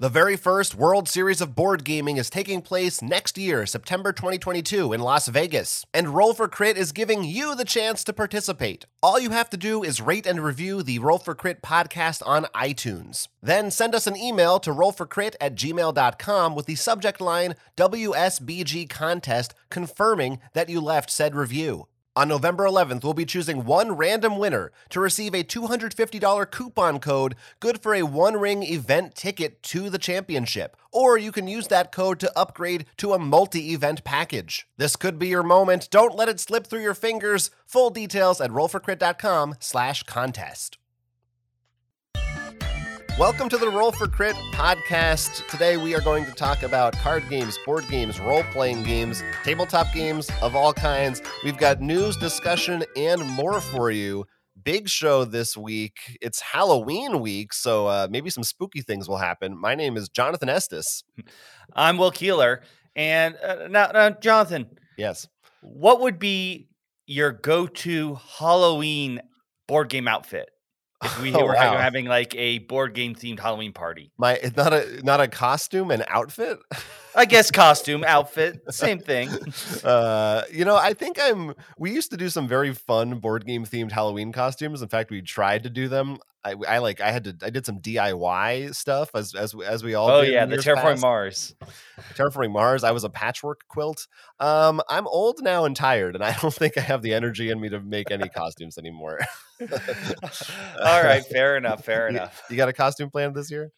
The very first World Series of Board Gaming is taking place next year, September 2022, in Las Vegas, and Roll for Crit is giving you the chance to participate. All you have to do is rate and review the Roll for Crit podcast on iTunes. Then send us an email to rollforcrit at gmail.com with the subject line WSBG Contest confirming that you left said review. On November 11th, we'll be choosing one random winner to receive a $250 coupon code good for a one ring event ticket to the championship. Or you can use that code to upgrade to a multi event package. This could be your moment. Don't let it slip through your fingers. Full details at rollforcrit.com slash contest. Welcome to the Roll for Crit podcast. Today we are going to talk about card games, board games, role playing games, tabletop games of all kinds. We've got news, discussion, and more for you. Big show this week. It's Halloween week, so uh, maybe some spooky things will happen. My name is Jonathan Estes. I'm Will Keeler. And uh, now, now, Jonathan. Yes. What would be your go to Halloween board game outfit? If we Oh, were wow. having like a board game themed Halloween party, My it's not a not a costume, an outfit. I guess costume, outfit, same thing. uh, you know, I think I'm. We used to do some very fun board game themed Halloween costumes. In fact, we tried to do them. I, I like. I had to. I did some DIY stuff as as as we all. Oh yeah, the Terraforming past. Mars. Terraforming Mars. I was a patchwork quilt. Um, I'm old now and tired, and I don't think I have the energy in me to make any costumes anymore. All right, fair enough, fair enough. You got a costume plan this year?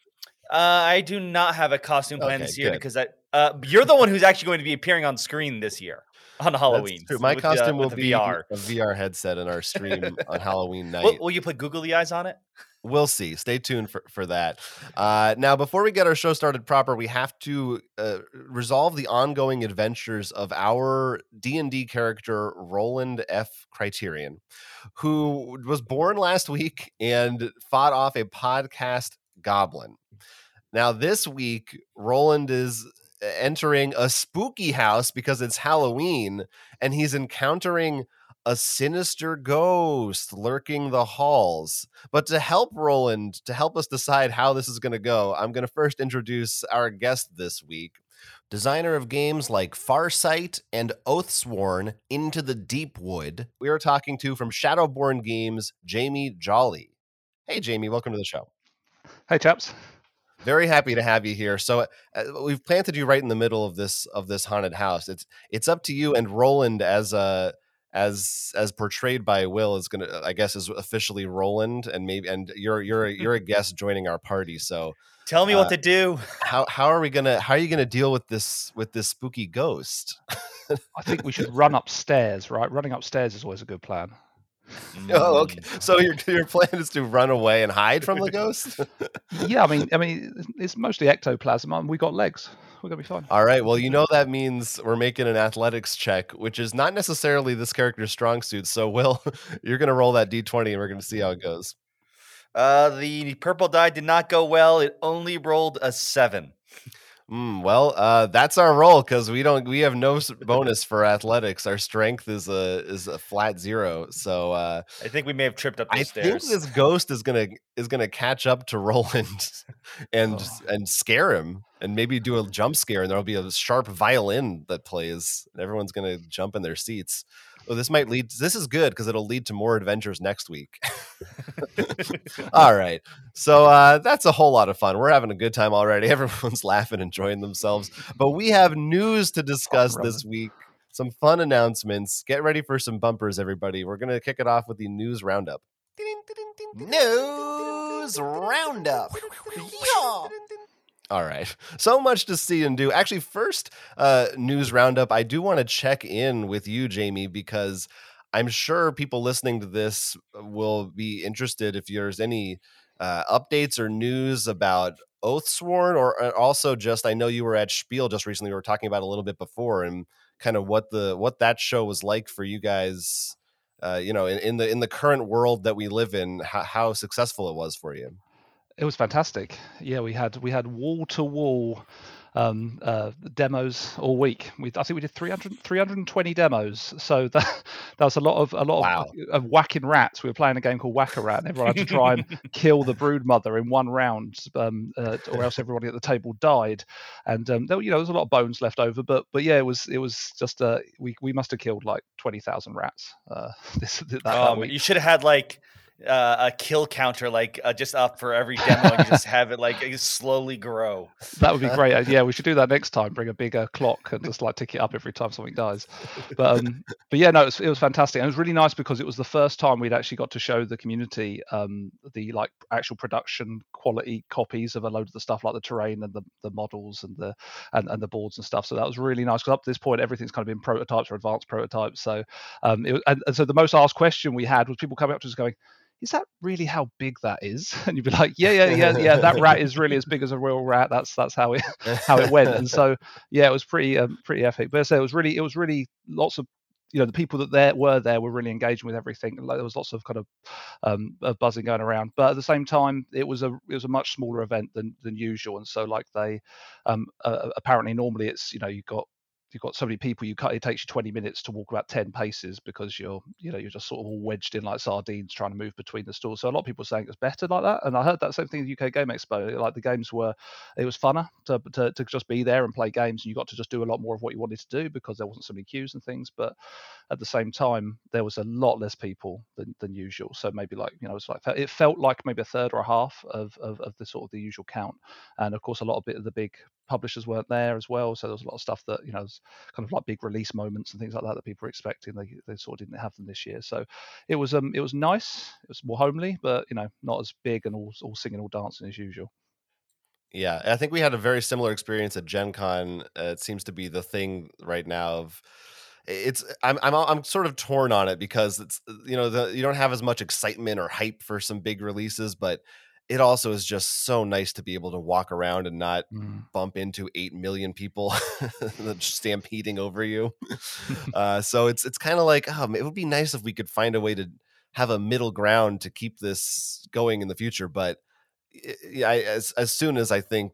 Uh, I do not have a costume plan Okay, this year good. because I, uh, you're the one who's actually going to be appearing on screen this year on Halloween. That's true. My with uh, costume will be VR. a VR headset in our stream on Halloween night. Will, will you put googly eyes on it? We'll see. Stay tuned for, for that. Uh, now, before we get our show started proper, we have to uh, resolve the ongoing adventures of our D and D character Roland F. Criterion, who was born last week and fought off a podcast goblin. Now, this week, Roland is entering a spooky house because it's Halloween, and he's encountering a sinister ghost lurking the halls. But to help Roland, to help us decide how this is going to go, I'm going to first introduce our guest this week. Designer of games like Farsight and Oathsworn Into the Deep Wood. We are talking to from Shadowborne Games, Jamie Jolly. Hey, Jamie, welcome to the show. Hey, chaps. Very happy to have you here. So uh, we've planted you right in the middle of this of this haunted house. It's it's up to you and Roland as uh as as portrayed by Will is gonna I guess is officially Roland and maybe and you're you're you're a guest joining our party. So Tell me Uh, what to do. how how are we gonna how are you gonna deal with this with this spooky ghost? I think we should run upstairs, right? Running upstairs is always a good plan. Oh, okay. Mm. So your your plan is to run away and hide from the ghost? Yeah, I mean, I mean, it's mostly ectoplasm, and we got legs. We're gonna be fine. All right. Well, you know that means we're making an athletics check, which is not necessarily this character's strong suit. So, Will, you're going to roll that d20 and we're going to see how it goes. Uh, the purple die did not go well. It only rolled a seven. Mm, well, uh, that's our role because we don't we have no bonus for athletics. Our strength is a is a flat zero. So uh, I think we may have tripped up the I stairs. think this ghost is gonna is gonna catch up to Roland and Oh. and scare him and maybe do a jump scare and there'll be a sharp violin that plays and everyone's gonna jump in their seats. Oh, this might lead. This is good because it'll lead to more adventures next week. All right, so uh, that's a whole lot of fun. We're having a good time already. Everyone's laughing, enjoying themselves. But we have news to discuss brother. this week. Some fun announcements. Get ready for some bumpers, everybody. We're gonna kick it off with the news roundup. News roundup. All right. So much to see and do. Actually, first uh, news roundup, I do want to check in with you, Jamie, because I'm sure people listening to this will be interested if there's any uh, updates or news about Oathsworn, or uh, also just I know you were at Spiel just recently. We were talking about a little bit before, and kind of what the what that show was like for you guys. Uh, you know, in, in the in the current world that we live in, how, how successful it was for you. It was fantastic. Yeah, we had we had wall to wall um, uh, demos all week. We, I think we did 300, 320 demos. So that, that was a lot of a lot Wow. of, of whacking rats. We were playing a game called Whack a Rat, and everyone had to try and kill the brood mother in one round, um, uh, or else everybody at the table died. And um, there, you know, there was a lot of bones left over, but but yeah, it was it was just uh, we we must have killed like twenty thousand rats. Uh, this that, that week. you should have had like uh, a kill counter, like uh, just up for every demo, and just have it like slowly grow. That would be great. Uh, Yeah, we should do that next time. Bring a bigger clock and just like tick it up every time something dies. But um, but yeah, no, it was, it was fantastic. And it was really nice because it was the first time we'd actually got to show the community um, the like actual production quality copies of a load of the stuff like the terrain and the, the models and the and, and the boards and stuff. So that was really nice because up to this point everything's kind of been prototypes or advanced prototypes. So um, it, and, and so the most asked question we had was people coming up to us going. Is that really how big that is? And you'd be like, yeah, yeah, yeah, yeah. That rat is really as big as a real rat. That's that's how it how it went. And so yeah, it was pretty um, pretty epic. But I say it was really it was really lots of you know the people that there were there were really engaging with everything. Like there was lots of kind of um, of buzzing going around. But at the same time, it was a it was a much smaller event than than usual. And so like they um, uh, apparently normally it's you know you've got you've got so many people you cut it takes you 20 minutes to walk about 10 paces because you're you know you're just sort of all wedged in like sardines trying to move between the stores. So a lot of people saying it's better like that. And i heard that same thing at uk game expo. Like the games were it was funner to, to, to just be there and play games and you got to just do a lot more of what you wanted to do because there wasn't so many queues and things. But at the same time there was a lot less people than, than usual. So maybe like you know it's like it felt like maybe a third or a half of, of, of the sort of the usual count. And of course a lot of bit of the big publishers weren't there as well so there was a lot of stuff that you know was kind of like big release moments and things like that that people were expecting they, they sort of didn't have them this year so it was um it was nice it was more homely but you know not as big and all, all singing all dancing as usual Yeah, I think we had a very similar experience at Gen Con. Uh, it seems to be the thing right now of it's I'm I'm I'm sort of torn on it because it's you know the you don't have as much excitement or hype for some big releases, but it also is just so nice to be able to walk around and not Mm. bump into 8 million people stampeding over you. uh, so it's it's kind of like um, it would be nice if we could find a way to have a middle ground to keep this going in the future, but i- I, as as soon as I think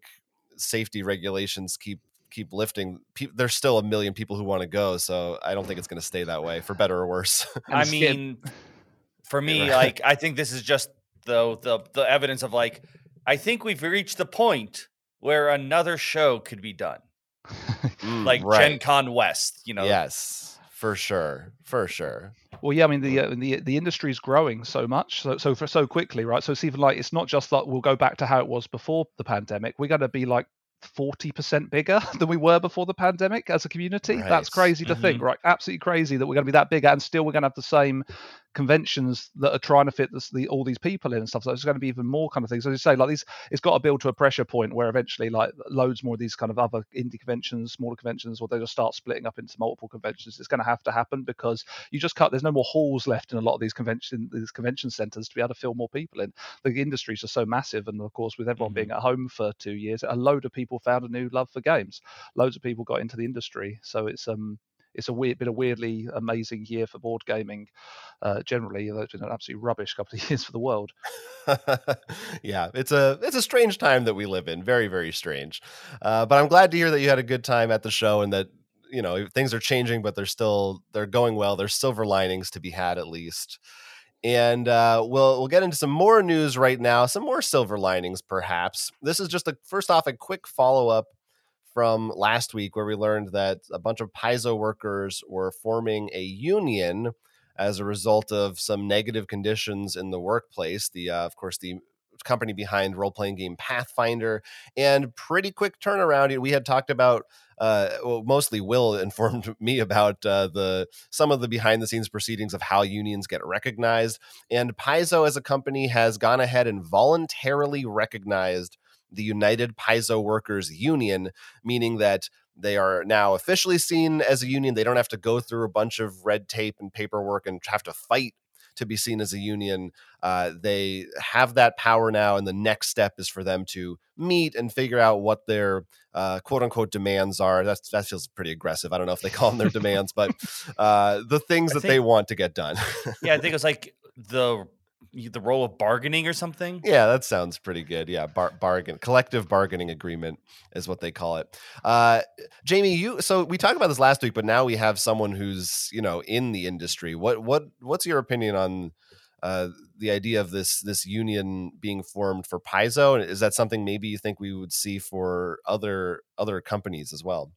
safety regulations keep keep lifting, pe- there's still a million people who want to go. So I don't think it's going to stay that way, for better or worse. I mean, for me, Right. like I think this is just the the the evidence of like I think we've reached the point where another show could be done, Mm, like Gen Con West. You know, yes, for sure, for sure. Well, yeah, I mean the uh, the the industry is growing so much, so so for so quickly, right? So it's even like it's not just that we'll go back to how it was before the pandemic. We're going to be like forty percent bigger than we were before the pandemic as a community. That's crazy to think, right? Absolutely crazy that we're going to be that big, and still we're going to have the same conventions that are trying to fit this, the, all these people in and stuff. So it's going to be even more kind of things. As you say, like these, it's got to build to a pressure point where eventually, like loads more of these kind of other indie conventions, smaller conventions, or they just start splitting up into multiple conventions. It's going to have to happen because you just cut. There's no more halls left in a lot of these convention these convention centres to be able to fill more people in. The industries are so massive, and of course, with everyone Mhm. being at home for two years, a load of people found a new love for games. Loads of people got into the industry, so it's um it's a weird, been a weirdly amazing year for board gaming uh, generally. Although it's been an absolutely rubbish couple of years for the world. yeah, it's a it's a strange time that we live in. Very very strange. Uh, but I'm glad to hear that you had a good time at the show and that you know things are changing, but they're still they're going well. There's silver linings to be had at least. And uh, we'll we'll get into some more news right now, some more silver linings perhaps. This is just a first off a quick follow up from last week where we learned that a bunch of Paizo workers were forming a union as a result of some negative conditions in the workplace. The uh, of course the company behind role playing game Pathfinder and pretty quick turnaround. We had talked about uh, well, mostly Will informed me about uh, the some of the behind the scenes proceedings of how unions get recognized. And Paizo as a company has gone ahead and voluntarily recognized the United Paizo Workers Union, meaning that they are now officially seen as a union. They don't have to go through a bunch of red tape and paperwork and have to fight to be seen as a union. Uh, they have that power now, and the next step is for them to meet and figure out what their uh, quote unquote demands are. That's, that feels pretty aggressive. I don't know if they call them their demands, but uh, the things I that they want to get done. yeah, I think it's like the the role of bargaining or something. Yeah, that sounds pretty good. Yeah, bar- bargain, collective bargaining agreement is what they call it. Uh, Jamie, you so we talked about this last week, but now we have someone who's you know in the industry. What what what's your opinion on uh, the idea of this this union being formed for Paizo? Is that something maybe you think we would see for other other companies as well?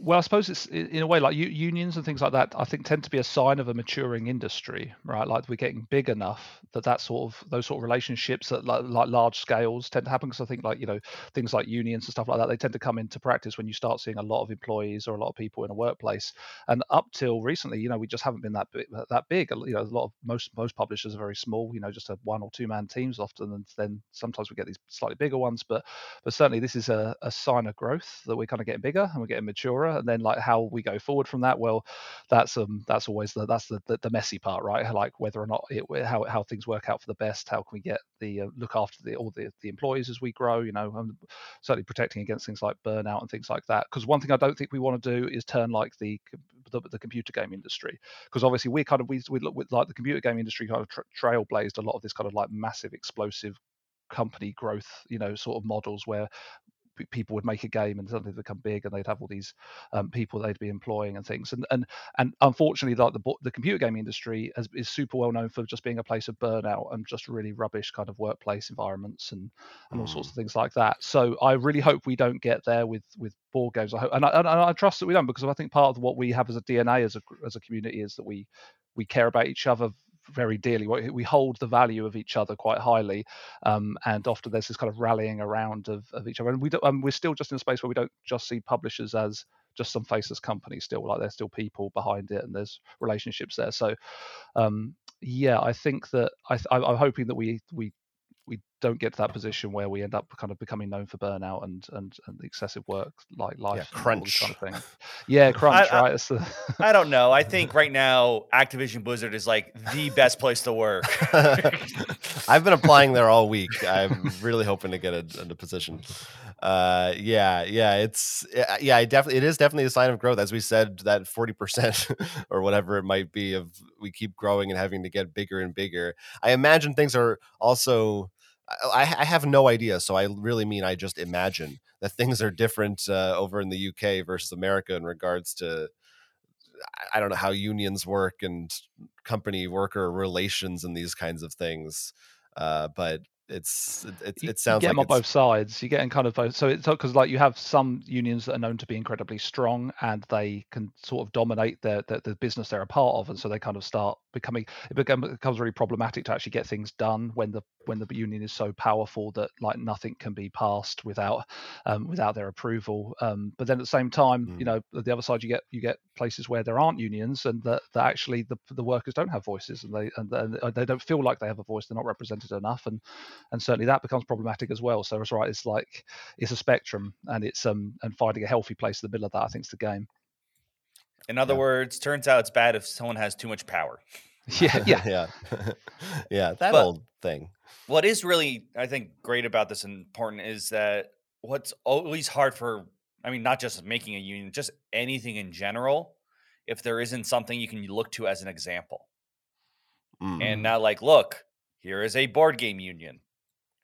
Well, I suppose it's in a way like unions and things like that. I think tend to be a sign of a maturing industry, right? Like we're getting big enough that that sort of those sort of relationships at like, large scales tend to happen. Because I think like you know things like unions and stuff like that, they tend to come into practice when you start seeing a lot of employees or a lot of people in a workplace. And up till recently, you know, we just haven't been that big, that big. You know, a lot of most most publishers are very small. You know, just a one or two man teams often, and then sometimes we get these slightly bigger ones. But but certainly this is a, a sign of growth that we're kind of getting bigger and we're getting maturer and then like how we go forward from that well that's um that's always the that's the, the, the messy part right? Like whether or not it how, how things work out for the best how can we get the uh, look after the all the, the employees as we grow you know and certainly protecting against things like burnout and things like that. Because one thing i don't think we want to do is turn like the the, the computer game industry. Because obviously we're kind of we, we look with like the computer game industry kind of tra- trailblazed a lot of this kind of like massive explosive company growth you know sort of models where people would make a game and suddenly become big and they'd have all these um, people they'd be employing and things. And and and unfortunately like the the computer game industry has, is super well known for just being a place of burnout and just really rubbish kind of workplace environments and and all mm. sorts of things like that. So i really hope we don't get there with with board games. I hope and I, and I trust that we don't because i think part of what we have as a dna as a as a community is that we we care about each other very dearly. We hold the value of each other quite highly, um, and often there's this kind of rallying around of, of each other. And we do, um, we're still just in a space where we don't just see publishers as just some faceless company. Still, like there's still people behind it, and there's relationships there. So, um, yeah, I think that I, am hoping that we we we don't get to that position where we end up kind of becoming known for burnout and and, and excessive work like life yeah, crunch kind of thing. Yeah, crunch, I, right? the... I don't know. I think right now Activision Blizzard is like the best place to work. I've been applying there all week. I'm really hoping to get a, a position. Uh, yeah, yeah, it's yeah, I definitely it is definitely a sign of growth. As we said, that forty percent or whatever it might be of we keep growing and having to get bigger and bigger. I imagine things are also I, I, have no idea. So I really mean I just imagine that things are different uh, over in the UK versus America in regards to I don't know how unions work and company worker relations and these kinds of things. Uh, but it's it, it sounds you get like them on both sides. you're getting kind of both. So it's because like you have some unions that are known to be incredibly strong and they can sort of dominate the, the, the business they're a part of, and so they kind of start becoming it becomes really problematic to actually get things done when the when the union is so powerful that like nothing can be passed without um, without their approval. Um, but then at the same time, mm. you know, the other side you get you get places where there aren't unions and that, that actually the, the workers don't have voices and they and, and they don't feel like they have a voice. They're not represented enough, and and certainly that becomes problematic as well. So it's right. It's like it's a spectrum, and it's um and finding a healthy place in the middle of that. I think is the game. In other yeah. words, turns out it's bad if someone has too much power. Yeah, yeah, yeah, yeah. That but old thing. What is really, I think, great about this and important is that what's always hard for, I mean, not just making a union, just anything in general, if there isn't something you can look to as an example. Mm. And now, like, look, here is a board game union.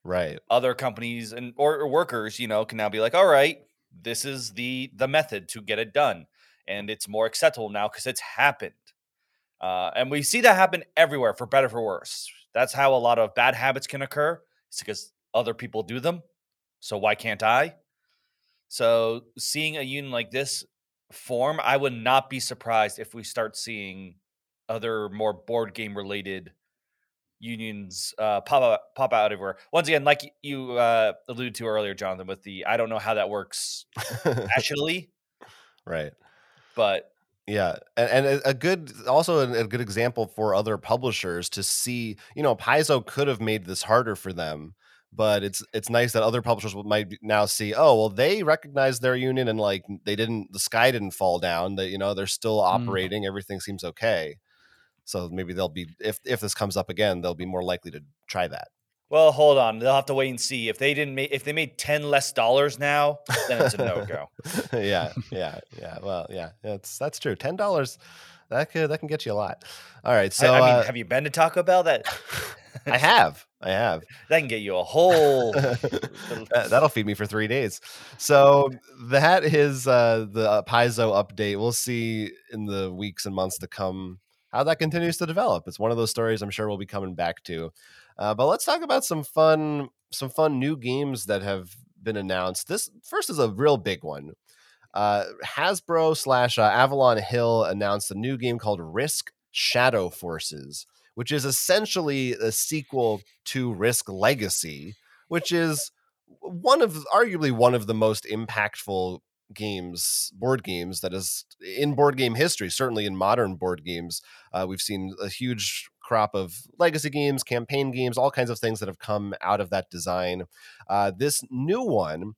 Right. Other companies and or workers, you know, can now be like, all right, this is the the method to get it done, and it's more acceptable now because it's happened. Uh, and we see that happen everywhere, for better for worse. That's how a lot of bad habits can occur. It's because other people do them. So why can't I? So seeing a union like this form, I would not be surprised if we start seeing other more board game related unions uh, pop out, pop out everywhere. Once again, like you uh, alluded to earlier, Jonathan, with the I don't know how that works nationally, right? But yeah, and, and a good also a good example for other publishers to see. You know, Paizo could have made this harder for them, but it's it's nice that other publishers might now see. Oh, well, they recognize their union and like they didn't, the sky didn't fall down. That you know they're still mm. operating. Mm. Everything seems okay. So maybe they'll be if if this comes up again, they'll be more likely to try that. Well, hold on. They'll have to wait and see if they didn't make if they made ten less dollars now, then it's a no go. yeah, yeah, yeah. Well, yeah, that's that's true. Ten dollars. that could that can get you a lot. All right, so I, I mean, uh, have you been to Taco Bell? That I have, I have. that can get you a whole. That- That'll feed me for three days. So that is uh, the Paizo update. We'll see in the weeks and months to come how that continues to develop. It's one of those stories I'm sure we'll be coming back to. Uh, but let's talk about some fun, some fun new games that have been announced. This first is a real big one. Uh, Hasbro slash uh, Avalon Hill announced a new game called Risk Shadow Forces, which is essentially a sequel to Risk Legacy, which is one of arguably one of the most impactful games board games that is in board game history certainly in modern board games uh, we've seen a huge crop of legacy games campaign games all kinds of things that have come out of that design uh, this new one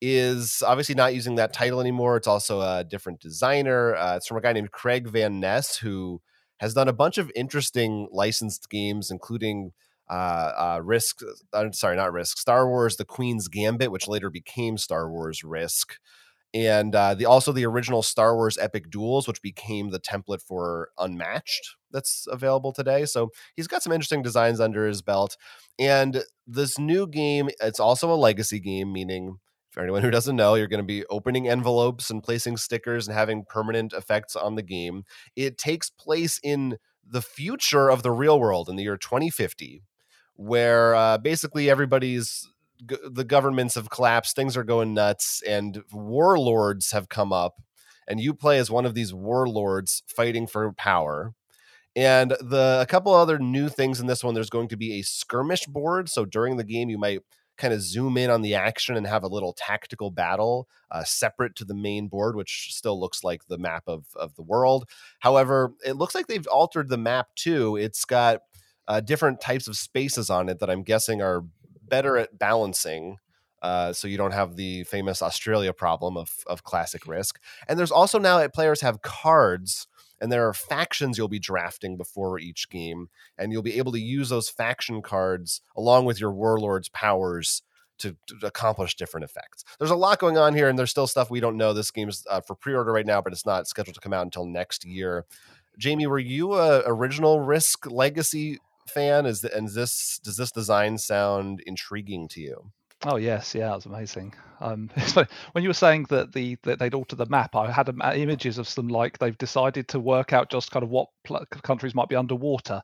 is obviously not using that title anymore it's also a different designer uh, it's from a guy named craig van ness who has done a bunch of interesting licensed games including uh, uh, Risk. I'm sorry, not Risk. Star Wars: The Queen's Gambit, which later became Star Wars Risk, and uh, the also the original Star Wars Epic Duels, which became the template for Unmatched. That's available today. So he's got some interesting designs under his belt, and this new game. It's also a legacy game, meaning. For anyone who doesn't know, you're going to be opening envelopes and placing stickers and having permanent effects on the game. It takes place in the future of the real world in the year 2050 where uh, basically everybody's the governments have collapsed, things are going nuts, and warlords have come up, and you play as one of these warlords fighting for power. And the a couple other new things in this one, there's going to be a skirmish board. So during the game, you might kind of zoom in on the action and have a little tactical battle uh, separate to the main board, which still looks like the map of, of the world. However, it looks like they've altered the map too. It's got uh, different types of spaces on it that I'm guessing are better at balancing. Uh, so you don't have the famous Australia problem of of classic risk. And there's also now that players have cards, and there are factions you'll be drafting before each game, and you'll be able to use those faction cards along with your warlord's powers to, to accomplish different effects. There's a lot going on here, and there's still stuff we don't know. This game's uh, for pre-order right now, but it's not scheduled to come out until next year. Jamie, were you a original Risk Legacy fan? Is the, and this does this design sound intriguing to you? Oh yes, yeah, it was amazing. Um, funny, when you were saying that the that they'd alter the map, I had um, images of some like they've decided to work out just kind of what pl- countries might be underwater,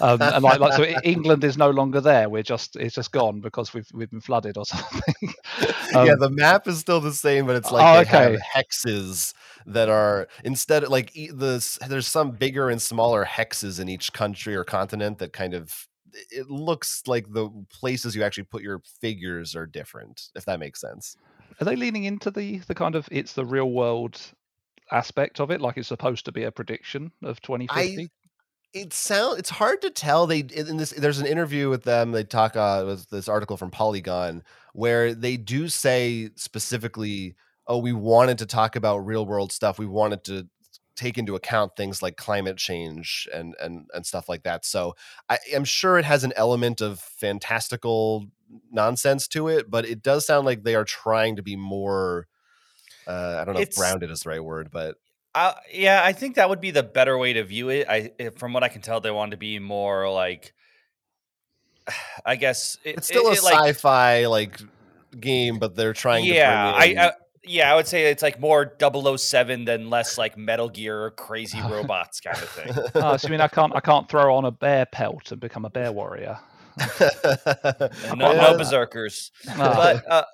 um, and like, like so England is no longer there. We're just it's just gone because we've we've been flooded or something. Um, yeah, the map is still the same, but it's like Oh, they have okay. hexes that are instead of like the there's some bigger and smaller hexes in each country or continent that kind of it looks like the places you actually put your figures are different, if that makes sense. Are they leaning into the the kind of it's the real world aspect of it, like it's supposed to be a prediction of 2050? it sound it's hard to tell they in this there's an interview with them they talk uh with this article from polygon where they do say specifically oh we wanted to talk about real world stuff we wanted to take into account things like climate change and and and stuff like that so i am sure it has an element of fantastical nonsense to it but it does sound like they are trying to be more uh, I don't know It's- if grounded is the right word, but Uh, yeah, I think that would be the better way to view it. I, if- from what I can tell, they want to be more like, I guess it, it's still it- a it, sci-fi like game, but they're trying yeah, to bring in I, I yeah, I would say it's like more 007 than less like Metal Gear or crazy robots kind of thing. oh, so you mean I can't I can't throw on a bear pelt and become a bear warrior? No, no berserkers. But uh,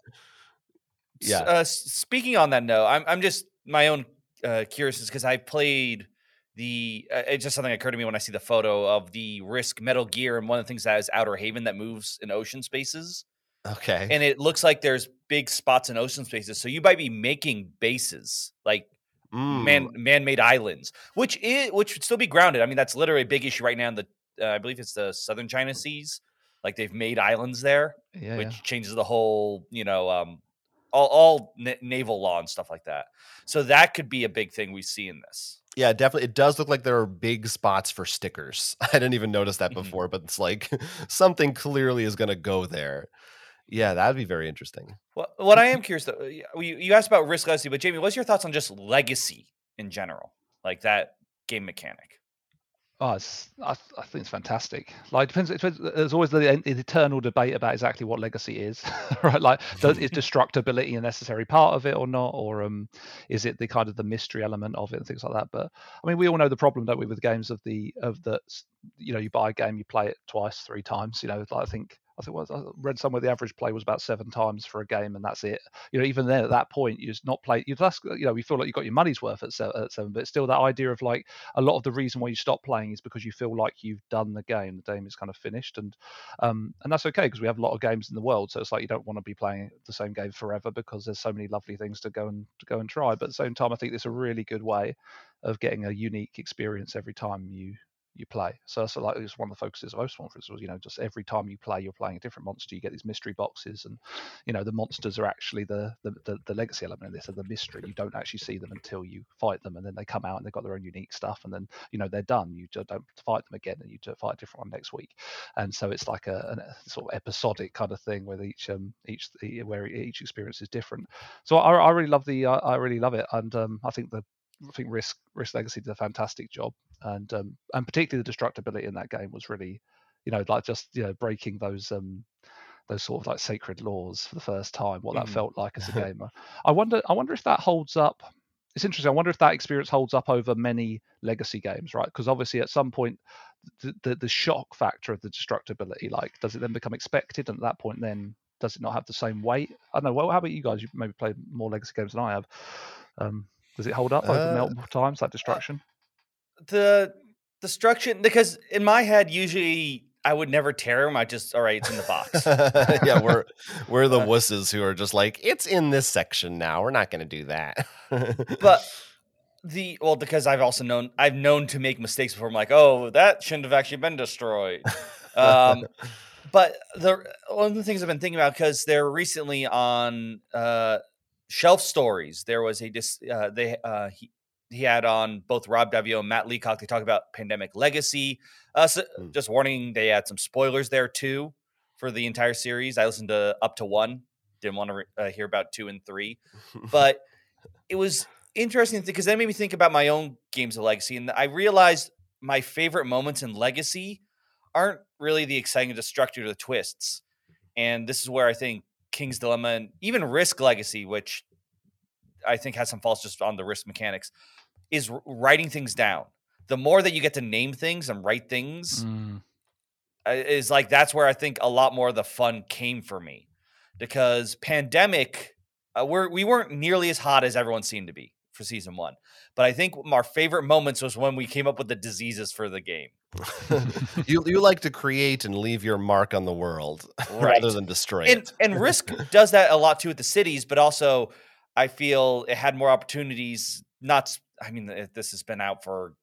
Yeah. yeah. Uh, speaking on that note, I'm I'm just my own uh, curious because I played the. Uh, it's just something occurred to me when I see the photo of the Risk Metal Gear, and one of the things that is Outer Haven that moves in ocean spaces, okay. and it looks like there's big spots in ocean spaces. So you might be making bases like Mm. man man-made islands, which is which would still be grounded. I mean, that's literally a big issue right now in the. Uh, I believe it's the southern China seas. Like they've made islands there Yeah, which yeah. changes the whole, you know, um, all, all na- naval law and stuff like that. So that could be a big thing we see in this. Yeah, definitely. It does look like there are big spots for stickers. I didn't even notice that Mhm. before, but it's like something clearly is going to go there. Yeah, that'd be very interesting. What, what I am curious though, you, you asked about risk legacy, but Jamie, what's your thoughts on just legacy in general? Like that, game mechanic. Oh, I, I think it's fantastic. Like, it depends, depends. There's always the, the eternal debate about exactly what legacy is, right? Like, does, is destructibility a necessary part of it or not, or um, is it the kind of the mystery element of it and things like that? But I mean, we all know the problem, don't we, with games of the of the, you know, you buy a game, you play it twice, three times. You know, like I think I think I read somewhere the average play was about seven times for a game, and that's it. You know, even then at that point, you just not play. You you know, you feel like you got your money's worth at seven, at seven, but still that idea of like a lot of the reason why you stop playing is because you feel like you've done the game. The game is kind of finished, and um, and that's okay because we have a lot of games in the world, so it's like you don't want to be playing the same game forever because there's so many lovely things to go and to go and try. But at the same time, I think it's a really good way of getting a unique experience every time you you play. So that's like it's one of the focuses of Oathsworn, for instance, you know, just every time you play, you're playing a different monster. You get these mystery boxes, and you know the monsters are actually the the, the, the legacy element in this, are the mystery. You don't actually see them until you fight them, and then they come out and they've got their own unique stuff, and then you know they're done. You don't fight them again, and you fight a different one next week. And so it's like a, a sort of episodic kind of thing where each um each where each experience is different. So I, I really love the uh, I really love it, and um, I think the I think Risk Risk Legacy did a fantastic job, and um, and particularly the destructibility in that game was really, you know, like just you know breaking those um those sort of like sacred laws for the first time. What that mm. felt like as a gamer. I wonder. I wonder if that holds up. It's interesting. I wonder if that experience holds up over many legacy games, right? Because obviously, at some point, the, the, the shock factor of the destructibility, like, does it then become expected? And at that point, then does it not have the same weight? I don't know. Well, how about you guys? You maybe played more legacy games than I have. Um, does it hold up over uh, multiple times, that uh, destruction? The destruction, because in my head, usually I would never tear them. I just, all right, it's in the box. yeah, we're we're the uh, wusses who are just like, it's in this section now. We're not going to do that. but the well, because I've also known I've known to make mistakes before. I'm like, oh, that shouldn't have actually been destroyed. Um, but the one of the things I've been thinking about because they're recently on uh, shelf stories. There was a dis, uh, they uh, he, he had on both Rob Daviau and Matt Leacock. They talk about Pandemic Legacy. Uh, so mm. Just warning, they had some spoilers there too for the entire series. I listened to up to one. Didn't want to re- uh, hear about two and three, but it was interesting because that made me think about my own games of Legacy, and I realized my favorite moments in Legacy aren't really the exciting destruction or the twists. And this is where I think King's Dilemma, and even Risk Legacy, which I think has some faults just on the risk mechanics, is writing things down. The more that you get to name things and write things, mm. Uh, is like that's where I think a lot more of the fun came for me, because Pandemic, uh, we're we weren't nearly as hot as everyone seemed to be for season one, but I think our favorite moments was when we came up with the diseases for the game. you you like to create and leave your mark on the world right. rather than destroy and, it. and Risk does that a lot too with the cities, but also I feel it had more opportunities. Not, I mean, eh, this has been out for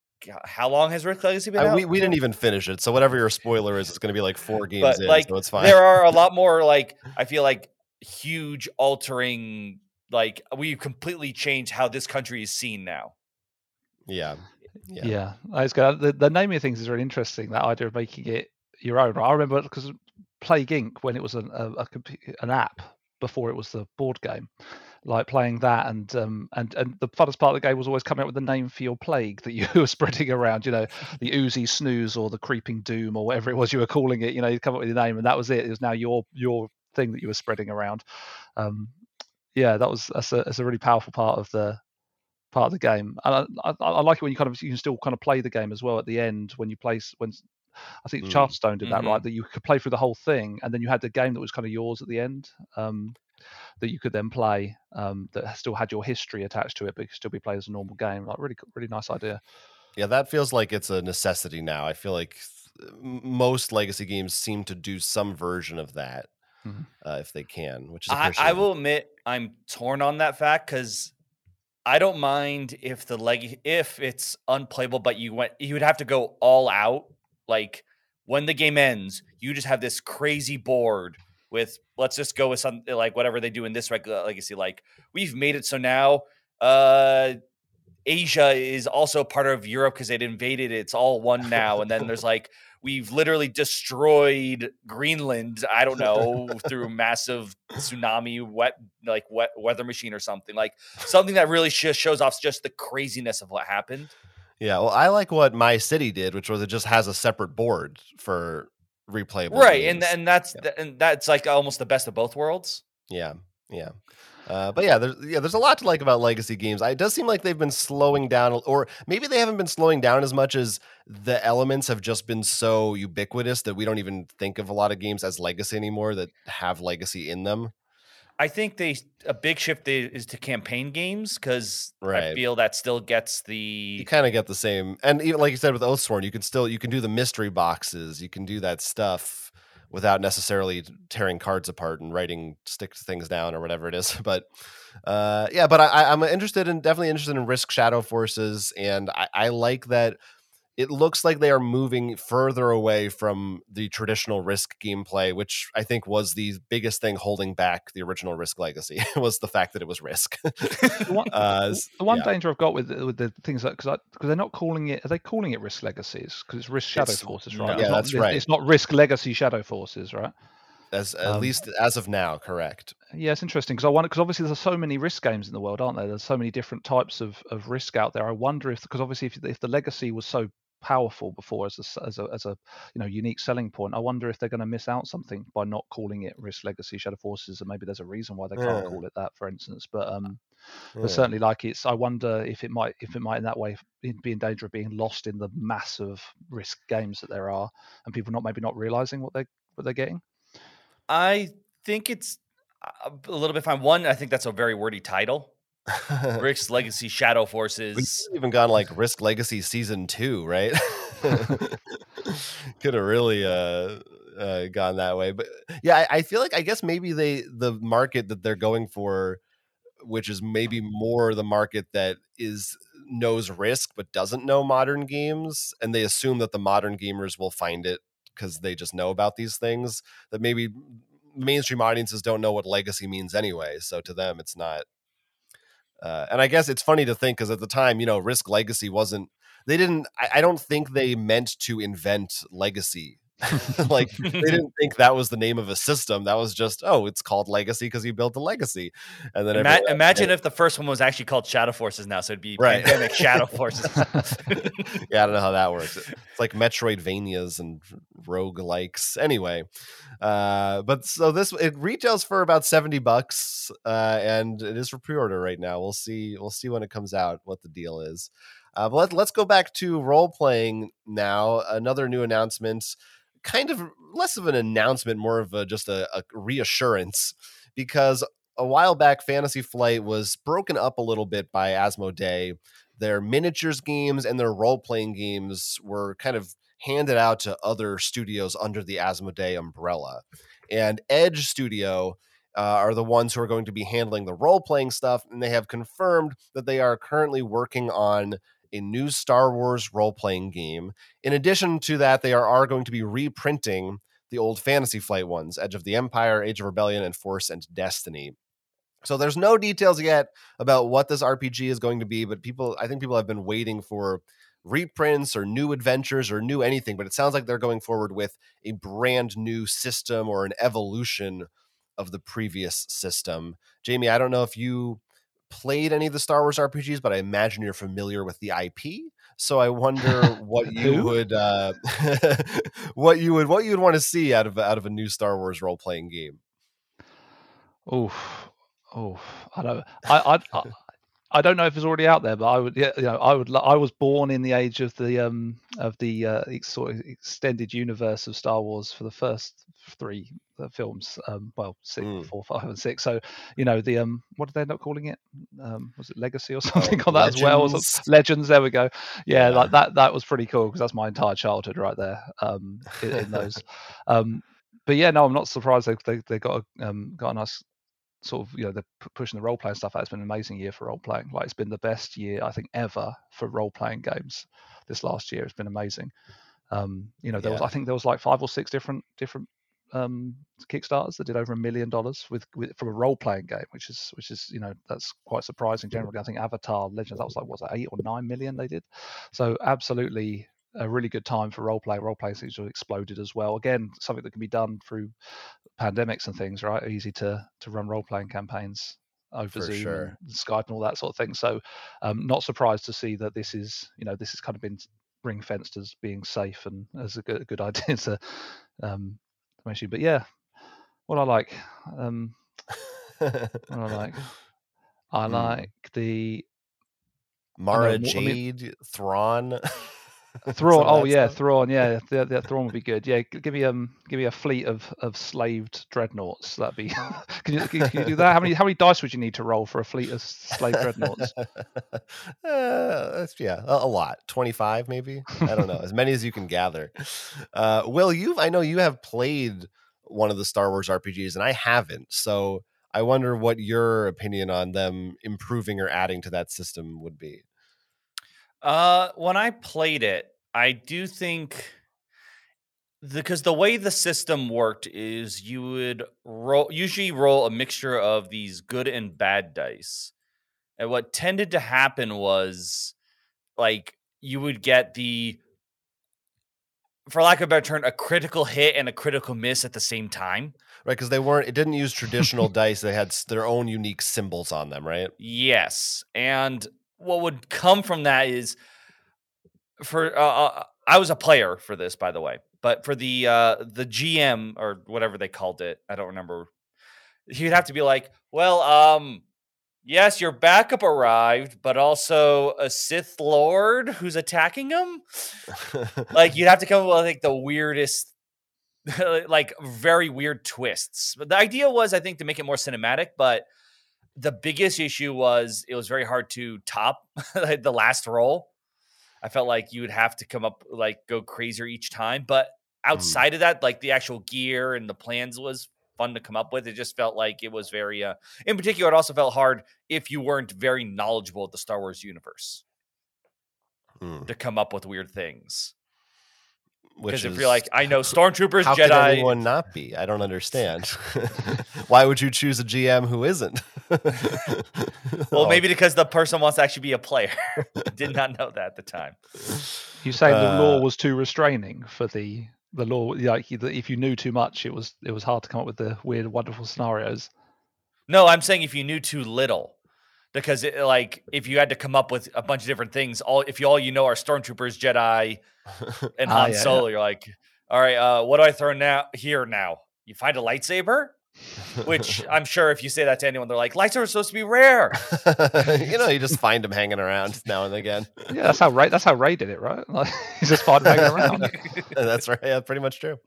how long has Risk Legacy been I, out? We, we didn't even finish it, so whatever your spoiler is, it's going to be like four games but, in, like, so it's fine. There are a lot more like I feel like huge altering. Like we completely changed how this country is seen now. Yeah, yeah, yeah. It's good. The, the naming of things is really interesting. That idea of making it your own. I remember because Plague Inc. when it was an a, a, an app before it was the board game, like playing that and um and and the funnest part of the game was always coming up with a name for your plague that you were spreading around. You know, the oozy snooze or the creeping doom or whatever it was you were calling it. You know, you come up with your name and that was it. It was now your your thing that you were spreading around. Um, yeah, that was that's a, that's a really powerful part of the part of the game. And I, I, I, like it when you kind of you can still kind of play the game as well at the end when you place when I think mm. Charterstone did that mm-hmm. right that you could play through the whole thing and then you had the game that was kind of yours at the end um, that you could then play um, that still had your history attached to it but could still be played as a normal game. Like really really nice idea. Yeah, that feels like it's a necessity now. I feel like most legacy games seem to do some version of that. Mm-hmm. Uh, if they can, which is I, I will admit I'm torn on that fact because I don't mind if the leg if it's unplayable, but you went you would have to go all out. Like when the game ends, you just have this crazy board with let's just go with something like whatever they do in this regular legacy. Like we've made it so now uh Asia is also part of Europe because they'd invaded. It's all one now. And then there's like we've literally destroyed Greenland. I don't know through massive tsunami, wet like wet weather machine or something like something that really just shows off just the craziness of what happened. Yeah, well, I like what My City did, which was it just has a separate board for replayable. right, and games. and that's Yeah. and that's like almost the best of both worlds. Yeah, yeah. Uh, but yeah, there's yeah, there's a lot to like about legacy games. I- It does seem like they've been slowing down, or maybe they haven't been slowing down as much as the elements have just been so ubiquitous that we don't even think of a lot of games as legacy anymore that have legacy in them. I think they a big shift is to campaign games because I feel that still gets the You kind of get the same, and even like you said with Oathsworn, you can still you can do the mystery boxes, you can do that stuff without necessarily tearing cards apart and writing stick things down or whatever it is. But uh, yeah, but I, I'm interested in definitely interested in Risk Shadow Forces, and I, I like that it looks like they are moving further away from the traditional Risk gameplay, which I think was the biggest thing holding back the original Risk legacy was the fact that it was Risk. The one, uh, the- one yeah. danger I've got with with the things that because because they're not calling it are they calling it Risk Legacies because it's Risk Shadow It's- Forces no. right? Yeah, It's not- that's right. It's not Risk Legacy Shadow Forces right? as at um, least as of now, correct. Yeah, it's interesting because I wonder because obviously there's so many Risk games in the world, aren't there? There's so many different types of, of Risk out there. I wonder if because obviously if, if the Legacy was so powerful before as a as a as a you know unique selling point, I wonder if they're going to miss out something by not calling it Risk Legacy Shadow Forces, and maybe there's a reason why they can't Yeah. call it that, for instance. But um, Yeah. but certainly like it's i wonder if it might if it might in that way be in danger of being lost in the massive risk games that there are and people not maybe not realizing what they what they're getting I think it's a a little bit fine. One, I think that's a very wordy title. Risk Legacy Shadow Forces. even gone like Risk Legacy season two, right? Could have really uh, uh, gone that way, but yeah, I, I feel like I guess maybe they the market that they're going for, which is maybe more the market that is knows Risk but doesn't know modern games, and they assume that the modern gamers will find it because they just know about these things. That maybe mainstream audiences don't know what legacy means anyway, so to them it's not uh, and I guess it's funny to think because at the time, you know, Risk Legacy wasn't. They didn't. I, I don't think they meant to invent legacy. like they didn't think that was the name of a system. That was just oh, it's called Legacy because you built a legacy. And then Ima- everyone imagine if the first one was actually called Shadow Forces now, so it'd be Right. Pandemic Shadow Forces. yeah, I don't know how that works. It's like Metroidvanias and rogue likes. Anyway, uh, but so this it retails for about seventy bucks, uh, and it is for pre-order right now. We'll see. We'll see when it comes out what the deal is. Uh, but let, let's go back to role playing now. Another new announcement, kind of less of an announcement, more of a, just a, a reassurance, because a while back, Fantasy Flight was broken up a little bit by Asmodee. Their miniatures games and their role playing games were kind of handed out to other studios under the Asmodee umbrella. And Edge Studio uh, are the ones who are going to be handling the role playing stuff. And they have confirmed that they are currently working on a new Star Wars role playing game. In addition to that, they are, are going to be reprinting the old Fantasy Flight ones Edge of the Empire, Age of Rebellion, and Force and Destiny. So there's no details yet about what this RPG is going to be, but people, I think people have been waiting for reprints or new adventures or new anything, but it sounds like they're going forward with a brand new system or an evolution of the previous system. Jamie, I don't know if you played any of the Star Wars RPGs, but I imagine you're familiar with the IP. So I wonder what you would uh, what you would what you would want to see out of out of a new Star Wars role playing game. oh oh i don't I, I i don't know if it's already out there, but I would, yeah, you know, I would. I was born in the age of the um of the uh, sort of extended universe of Star Wars for the first three uh, films. Um, well, six, Mm. four, five, and six. So you know the um, what did they end up calling it? Um, was it Legacy or something on that as well? Legends. Legends. There we go. Yeah, Yeah. like that. That was pretty cool because that's my entire childhood right there. Um, in, in those. Um, but yeah, no, I'm not surprised they they, they got a um, got a nice sort of you know they're pushing the role playing stuff out. It's been an amazing year for role playing. Like it's been the best year I think ever for role playing games. This last year, it's been amazing. Um, you know, there was I think there was like five or six different different um kickstarters that did over a million dollars with, with from a role playing game which is which is you know that's quite surprising generally i think avatar legends that was like what's that eight or nine million they did so absolutely a really good time for role play role play seems to have exploded as well again something that can be done through pandemics and things right easy to to run role playing campaigns over For Zoom sure. and Skype and all that sort of thing. So, um, not surprised to see that this is, you know, this has kind of been ring fenced as being safe and as a good, a good idea to um, to mention. But yeah, what I like, um, what I like, I Hmm. like the Mara I mean- Jade, Thrawn. Thrawn. Oh yeah, stuff. Thrawn. Yeah, the, the Thrawn would be good. Yeah, give me um, give me a fleet of of slaved dreadnoughts. That'd be. can you can you do that? How many how many dice would you need to roll for a fleet of slave dreadnoughts? uh, yeah, a, a lot. Twenty five, maybe. I don't know. as many as you can gather. Uh, Will, you? I know you have played one of the Star Wars RPGs, and I haven't. So I wonder what your opinion on them improving or adding to that system would be. Uh, when I played it, I do think because the way the system worked is you would roll usually roll a mixture of these good and bad dice. And what tended to happen was like you would get the for lack of a better term, a critical hit and a critical miss at the same time. Right, because they weren't. It didn't use traditional dice. They had their own unique symbols on them. Right. Yes, and what would come from that is for uh, uh, I was a player for this, by the way, but for the uh, the GM or whatever they called it, I don't remember. He'd have to be like, well, um, yes, your backup arrived, but also a Sith Lord who's attacking him. Like you'd have to come up with like the weirdest. like very weird twists. But the idea was, I think, to make it more cinematic. But the biggest issue was it was very hard to top the last roll. I felt like you would have to come up like go crazier each time. But outside of that, like the actual gear and the plans was fun to come up with. It just felt like it was very uh in particular, it also felt hard if you weren't very knowledgeable of the Star Wars universe Hmm, to come up with weird things. Which Because if is you're like, I know stormtroopers, how could Jedi, anyone not be? I don't understand. Why would you choose a GM who isn't? Well, Oh, maybe because the person wants to actually be a player. Did not know that at the time. You saying the law Uh, was too restraining for the the law? Like if you knew too much, it was it was hard to come up with the weird, wonderful scenarios. No, I'm saying if you knew too little, because it, like if you had to come up with a bunch of different things, all if you all you know are stormtroopers, Jedi, and Ah, Han yeah, yeah. Solo, you're like, all right, uh, what do I throw now here now? You find a lightsaber, which I'm sure if you say that to anyone, they're like, lightsabers are supposed to be rare. you know, you just find them hanging around now and again. Yeah, that's how Rey that's how Rey did it, right? Like he's just fine hanging around. That's right. Yeah, pretty much true.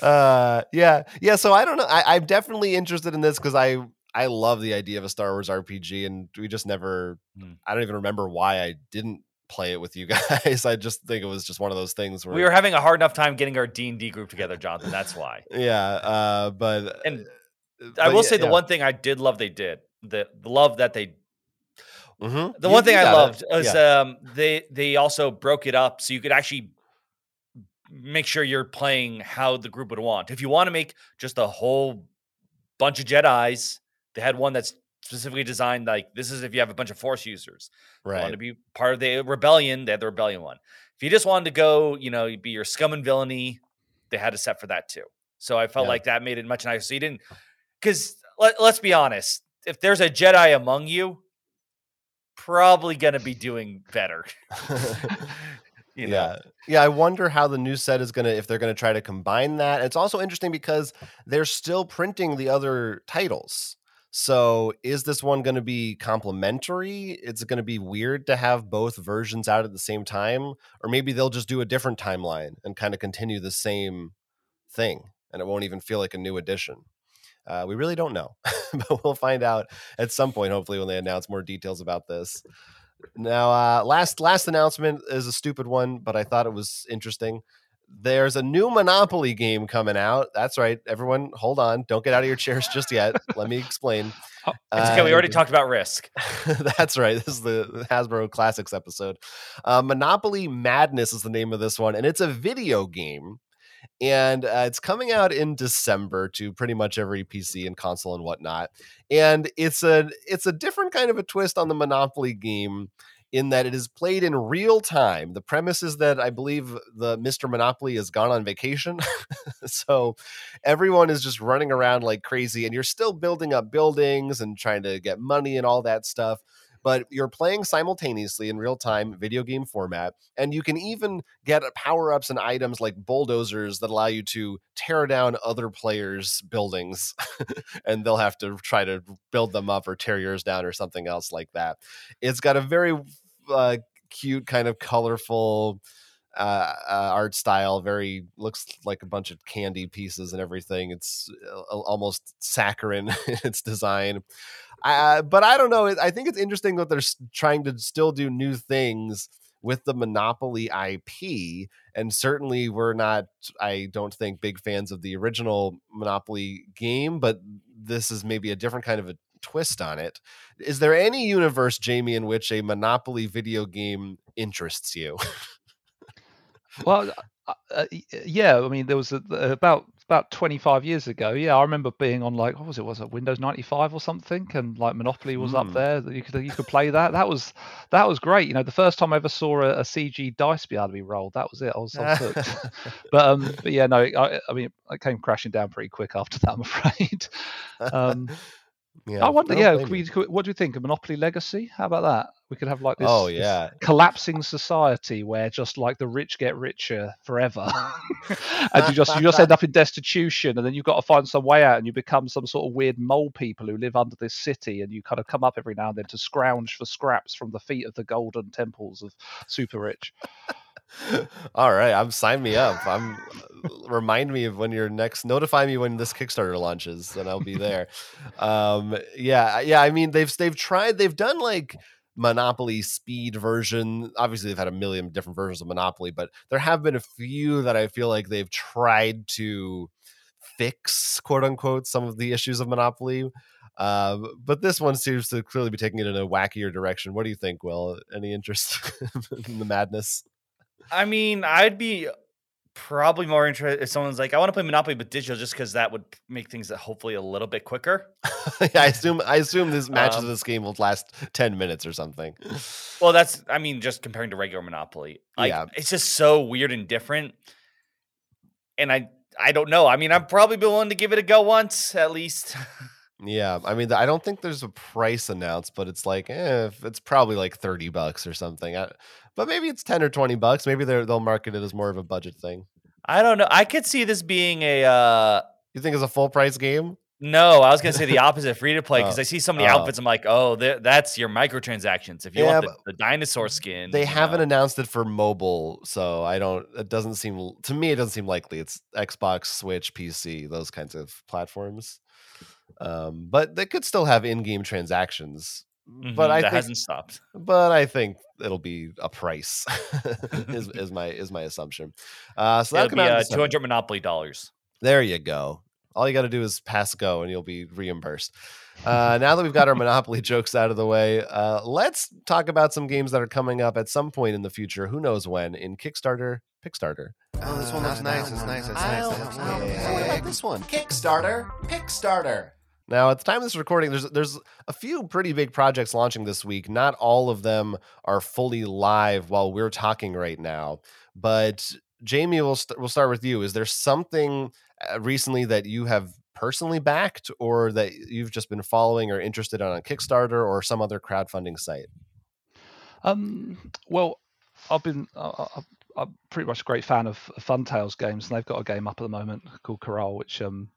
Uh, yeah, yeah. So I don't know. I, I'm definitely interested in this because I I love the idea of a Star Wars RPG, and we just never. Hmm. I don't even remember why I didn't play it with you guys. I just think it was just one of those things where we were having a hard enough time getting our D and D group together, Jonathan. That's why. Yeah, uh, but And I will yeah, say the yeah. one thing I did love they did the, the love that they Mhm. The You- one thing I loved was Yeah. um, they they also broke it up so you could actually make sure you're playing how the group would want. If you want to make just a whole bunch of Jedi's, they had one that's specifically designed like this is if you have a bunch of Force users. You want right. to be part of the rebellion, they had the rebellion one. If you just wanted to go, you know, be your scum and villainy, they had a set for that too. So I felt Yeah. like that made it much nicer. So you didn't because let, let's be honest, if there's a Jedi among you, probably gonna be doing better. you know, Yeah. Yeah, I wonder how the new set is going to if they're going to try to combine that. It's also interesting because they're still printing the other titles. So, is this one going to be complementary? It's going to be weird to have both versions out at the same time or maybe they'll just do a different timeline and kind of continue the same thing and it won't even feel like a new edition. Uh, we really don't know, but we'll find out at some point, hopefully, when they announce more details about this. Now, uh, last last announcement is a stupid one, but I thought it was interesting. There's a new Monopoly game coming out. That's right, everyone. Hold on, don't get out of your chairs just yet. Let me explain. Oh, it's okay. We already talked about Risk. That's right. This is the Hasbro Classics episode. Uh, Monopoly Madness is the name of this one, and it's a video game. And uh, it's coming out in December to pretty much every PC and console and whatnot. And it's a it's a different kind of a twist on the Monopoly game in that it is played in real time. The premise is that I believe the Mr. Monopoly has gone on vacation. so everyone is just running around like crazy, and you're still building up buildings and trying to get money and all that stuff but you're playing simultaneously in real time video game format. And you can even get power ups and items like bulldozers that allow you to tear down other players' buildings and they'll have to try to build them up or tear yours down or something else like that. It's got a very uh, cute, kind of colorful. Uh, uh, art style very looks like a bunch of candy pieces and everything it's uh, almost saccharine in its design uh, but I don't know. I think it's interesting that they're trying to still do new things with the Monopoly IP. And certainly, we're not, I don't think, big fans of the original Monopoly game, but this is maybe a different kind of a twist on it. Is there any universe, Jamie, in which a Monopoly video game interests you? well, uh, uh yeah, I mean, there was a, about about 25 years ago. Yeah, I remember being on like what was it? Was it Windows 95 or something? And like Monopoly was mm. up there. That you could you could play that. That was that was great. You know, the first time I ever saw a, a CG dice be able to be rolled, that was it. I was hooked. but um, but yeah, no, I, I mean, it came crashing down pretty quick after that. I'm afraid. Um, yeah, I wonder. Yeah, we, what do you think? A Monopoly Legacy? How about that? We could have like this, oh, yeah. This collapsing society where just like the rich get richer forever, and you just you just end up in destitution, and then you've got to find some way out, and you become some sort of weird mole people who live under this city, and you kind of come up every now and then to scrounge for scraps from the feet of the golden temples of super rich. All right, I'm sign me up. I'm remind me of when you're next. Notify me when this Kickstarter launches, and I'll be there. um, yeah, yeah. I mean, they've they've tried. They've done like Monopoly speed version. Obviously, they've had a million different versions of Monopoly, but there have been a few that I feel like they've tried to fix, quote unquote, some of the issues of Monopoly. Uh, but this one seems to clearly be taking it in a wackier direction. What do you think, Will? Any interest in the madness? I mean, I'd be probably more interested if someone's like, I want to play Monopoly but digital just because that would make things hopefully a little bit quicker. yeah, I assume I assume this matches um, this game will last 10 minutes or something. Well, that's I mean, just comparing to regular Monopoly. Like, yeah. it's just so weird and different. And I I don't know. I mean, I'm probably been willing to give it a go once at least. Yeah, I mean, I don't think there's a price announced, but it's like, eh, it's probably like thirty bucks or something. I, but maybe it's ten or twenty bucks. Maybe they they'll market it as more of a budget thing. I don't know. I could see this being a. Uh, you think it's a full price game? No, I was gonna say the opposite, free to play, because oh, I see so many outfits. I'm like, oh, that's your microtransactions. If you yeah, want the, the, dinosaur skin, they haven't know. announced it for mobile, so I don't. It doesn't seem to me. It doesn't seem likely. It's Xbox, Switch, PC, those kinds of platforms. Um, but they could still have in-game transactions. Mm-hmm, but I that think, hasn't stopped. But I think it'll be a price. is, is my is my assumption. Uh, so that'll be uh, two hundred Monopoly dollars. There you go. All you got to do is pass go, and you'll be reimbursed. Uh, now that we've got our Monopoly jokes out of the way, uh, let's talk about some games that are coming up at some point in the future. Who knows when? In Kickstarter, Kickstarter. Oh, this one looks nice. It's nice. It's nice. It's nice. What about this one? Kickstarter, Kickstarter. Now, at the time of this recording, there's there's a few pretty big projects launching this week. Not all of them are fully live while we're talking right now. But Jamie, we'll we st- we'll start with you. Is there something uh, recently that you have personally backed, or that you've just been following or interested in on Kickstarter or some other crowdfunding site? Um. Well, I've been. Uh, I'm pretty much a great fan of Funtails games, and they've got a game up at the moment called Caral, which um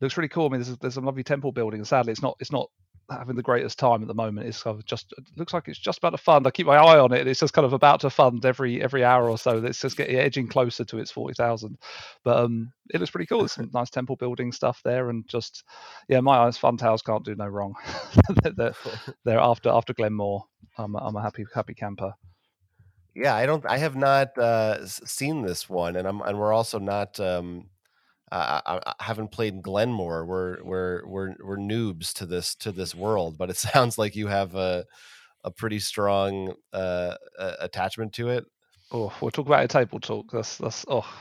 looks really cool. I mean, there's, there's some lovely temple building, and sadly, it's not it's not having the greatest time at the moment. It's kind of just it looks like it's just about to fund. I keep my eye on it. It's just kind of about to fund every every hour or so. It's just getting edging closer to its forty thousand. But um, it looks pretty cool. There's some nice temple building stuff there, and just yeah, my eyes Funtails can't do no wrong. they're, they're, after after Glen More. I'm a, I'm a happy happy camper. Yeah, I don't. I have not uh, seen this one, and I'm and we're also not um, uh, I, I, haven't played Glen More. We're we're we're we're noobs to this to this world, but it sounds like you have a a pretty strong uh, attachment to it. Oh, we'll talk about a table talk. That's that's oh.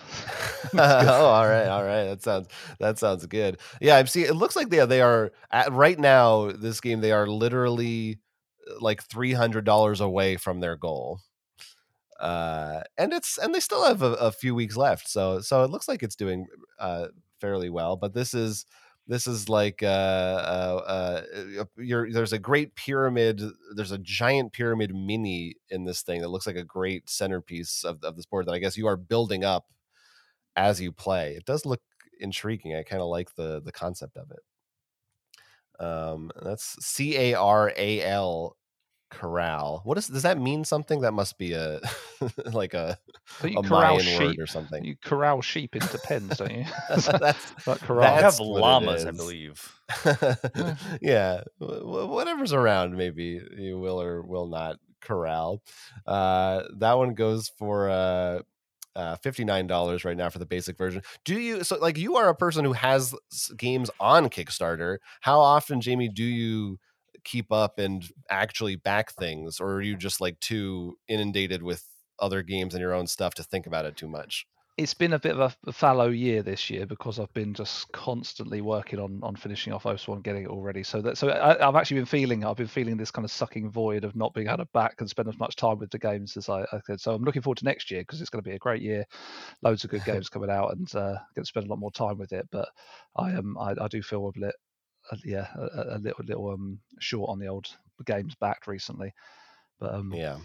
oh, all right, all right. That sounds that sounds good. Yeah, I'm seeing. It looks like they they are at, right now. This game they are literally like three hundred dollars away from their goal. Uh, and it's and they still have a, a, few weeks left, so so it looks like it's doing uh, fairly well. But this is this is like uh, uh, uh, there's a great pyramid. There's a giant pyramid mini in this thing that looks like a great centerpiece of, of this board that I guess you are building up as you play. It does look intriguing. I kind of like the the concept of it. Um, that's C A R A L Caral. What is does that mean? Something that must be a like a, a Mayan sheep. word or something. You corral sheep into pens, don't you? that's that corral. They have That's what it llamas, I believe. yeah, wh- whatever's around, maybe you will or will not corral. Uh, that one goes for uh, uh, $59 right now for the basic version. Do you so like you are a person who has games on Kickstarter? How often, Jamie, do you keep up and actually back things, or are you just like too inundated with other games and your own stuff to think about it too much? it's been a bit of a, fallow year this year because I've been just constantly working on on finishing off OS1, getting it all ready. So that so I, I've actually been feeling I've been feeling this kind of sucking void of not being able to back and spend as much time with the games as I, I could. So I'm looking forward to next year because it's going to be a great year, loads of good games coming out, and uh, going to spend a lot more time with it. But I am I, I do feel a bit uh, yeah a, a little little um short on the old games backed recently. But um, Yeah.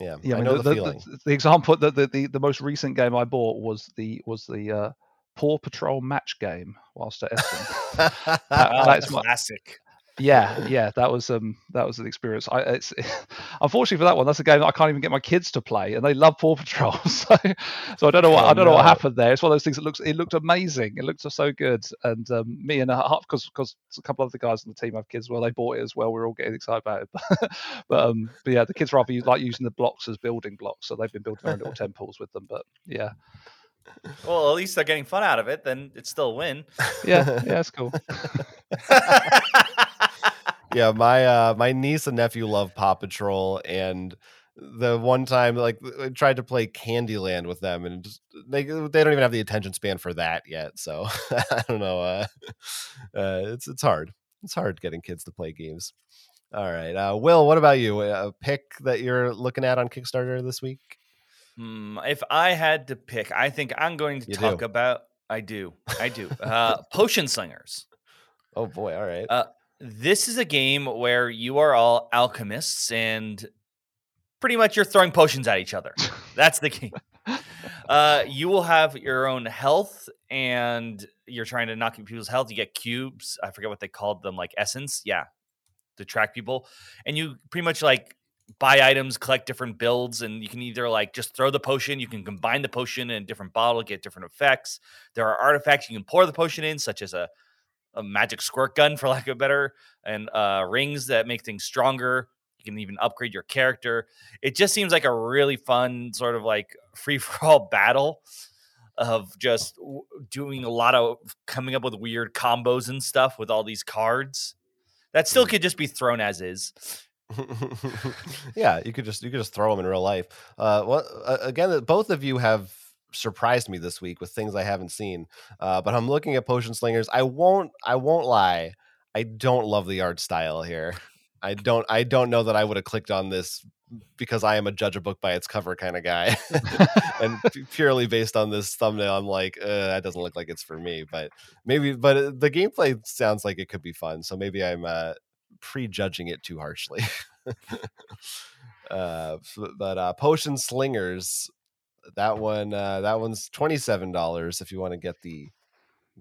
Yeah, yeah, I mean, know the, the, feeling. The, the example, the, the the the most recent game I bought was the was the uh, Paw Patrol match game whilst at Essen. That- that's my- classic. Yeah, yeah, that was um that was an experience. I it's unfortunately for that one, that's a game that I can't even get my kids to play, and they love Paw Patrol. So so I don't know what Oh, I don't know what happened there. It's one of those things that looks it looked amazing. It looked so good, and um, me and a half because because a couple of the guys on the team have kids. Well, they bought it as well. We're all getting excited about it. But, but um but yeah, the kids rather use, like using the blocks as building blocks, so they've been building their own little temples with them. But yeah, Well, at least they're getting fun out of it. Then it's still a win. yeah, yeah, it's cool. Yeah, my uh my niece and nephew love Paw Patrol and the one time like I tried to play Candyland with them and just they they don't even have the attention span for that yet. So I don't know. Uh, uh it's it's hard. It's hard getting kids to play games. All right. Uh Will, what about you? A pick that you're looking at on Kickstarter this week? Hmm, if I had to pick, I think I'm going to You talk do. about. I do. I do. Uh, Potionslingers. Oh boy, all right. Uh, This is a game where you are all alchemists and pretty much you're throwing potions at each other. That's the game. Uh, you will have your own health and you're trying to knock people's health. You get cubes. I forget what they called them, like essence. Yeah. To track people. And you pretty much like buy items, collect different builds, and you can either like just throw the potion, you can combine the potion in a different bottle, get different effects. There are artifacts you can pour the potion in, such as a, a magic squirt gun, for lack of a better, and uh, rings that make things stronger. You can even upgrade your character. It just seems like a really fun sort of like free for all battle of just w- doing a lot of coming up with weird combos and stuff with all these cards that still could just be thrown as is. yeah, you could just you could just throw them in real life. Uh, well, uh, again, both of you have surprised me this week with things I haven't seen. Uh, but I'm looking at Potionslingers. I won't I won't lie. I don't love the art style here. I don't I don't know that I would have clicked on this because I am a judge a book by its cover kind of guy. and purely based on this thumbnail, I'm like, uh, that doesn't look like it's for me. But maybe, but uh, the gameplay sounds like it could be fun. So maybe I'm uh, prejudging it too harshly. uh, but uh, Potionslingers, that one, uh, that one's twenty seven dollars if you want to get the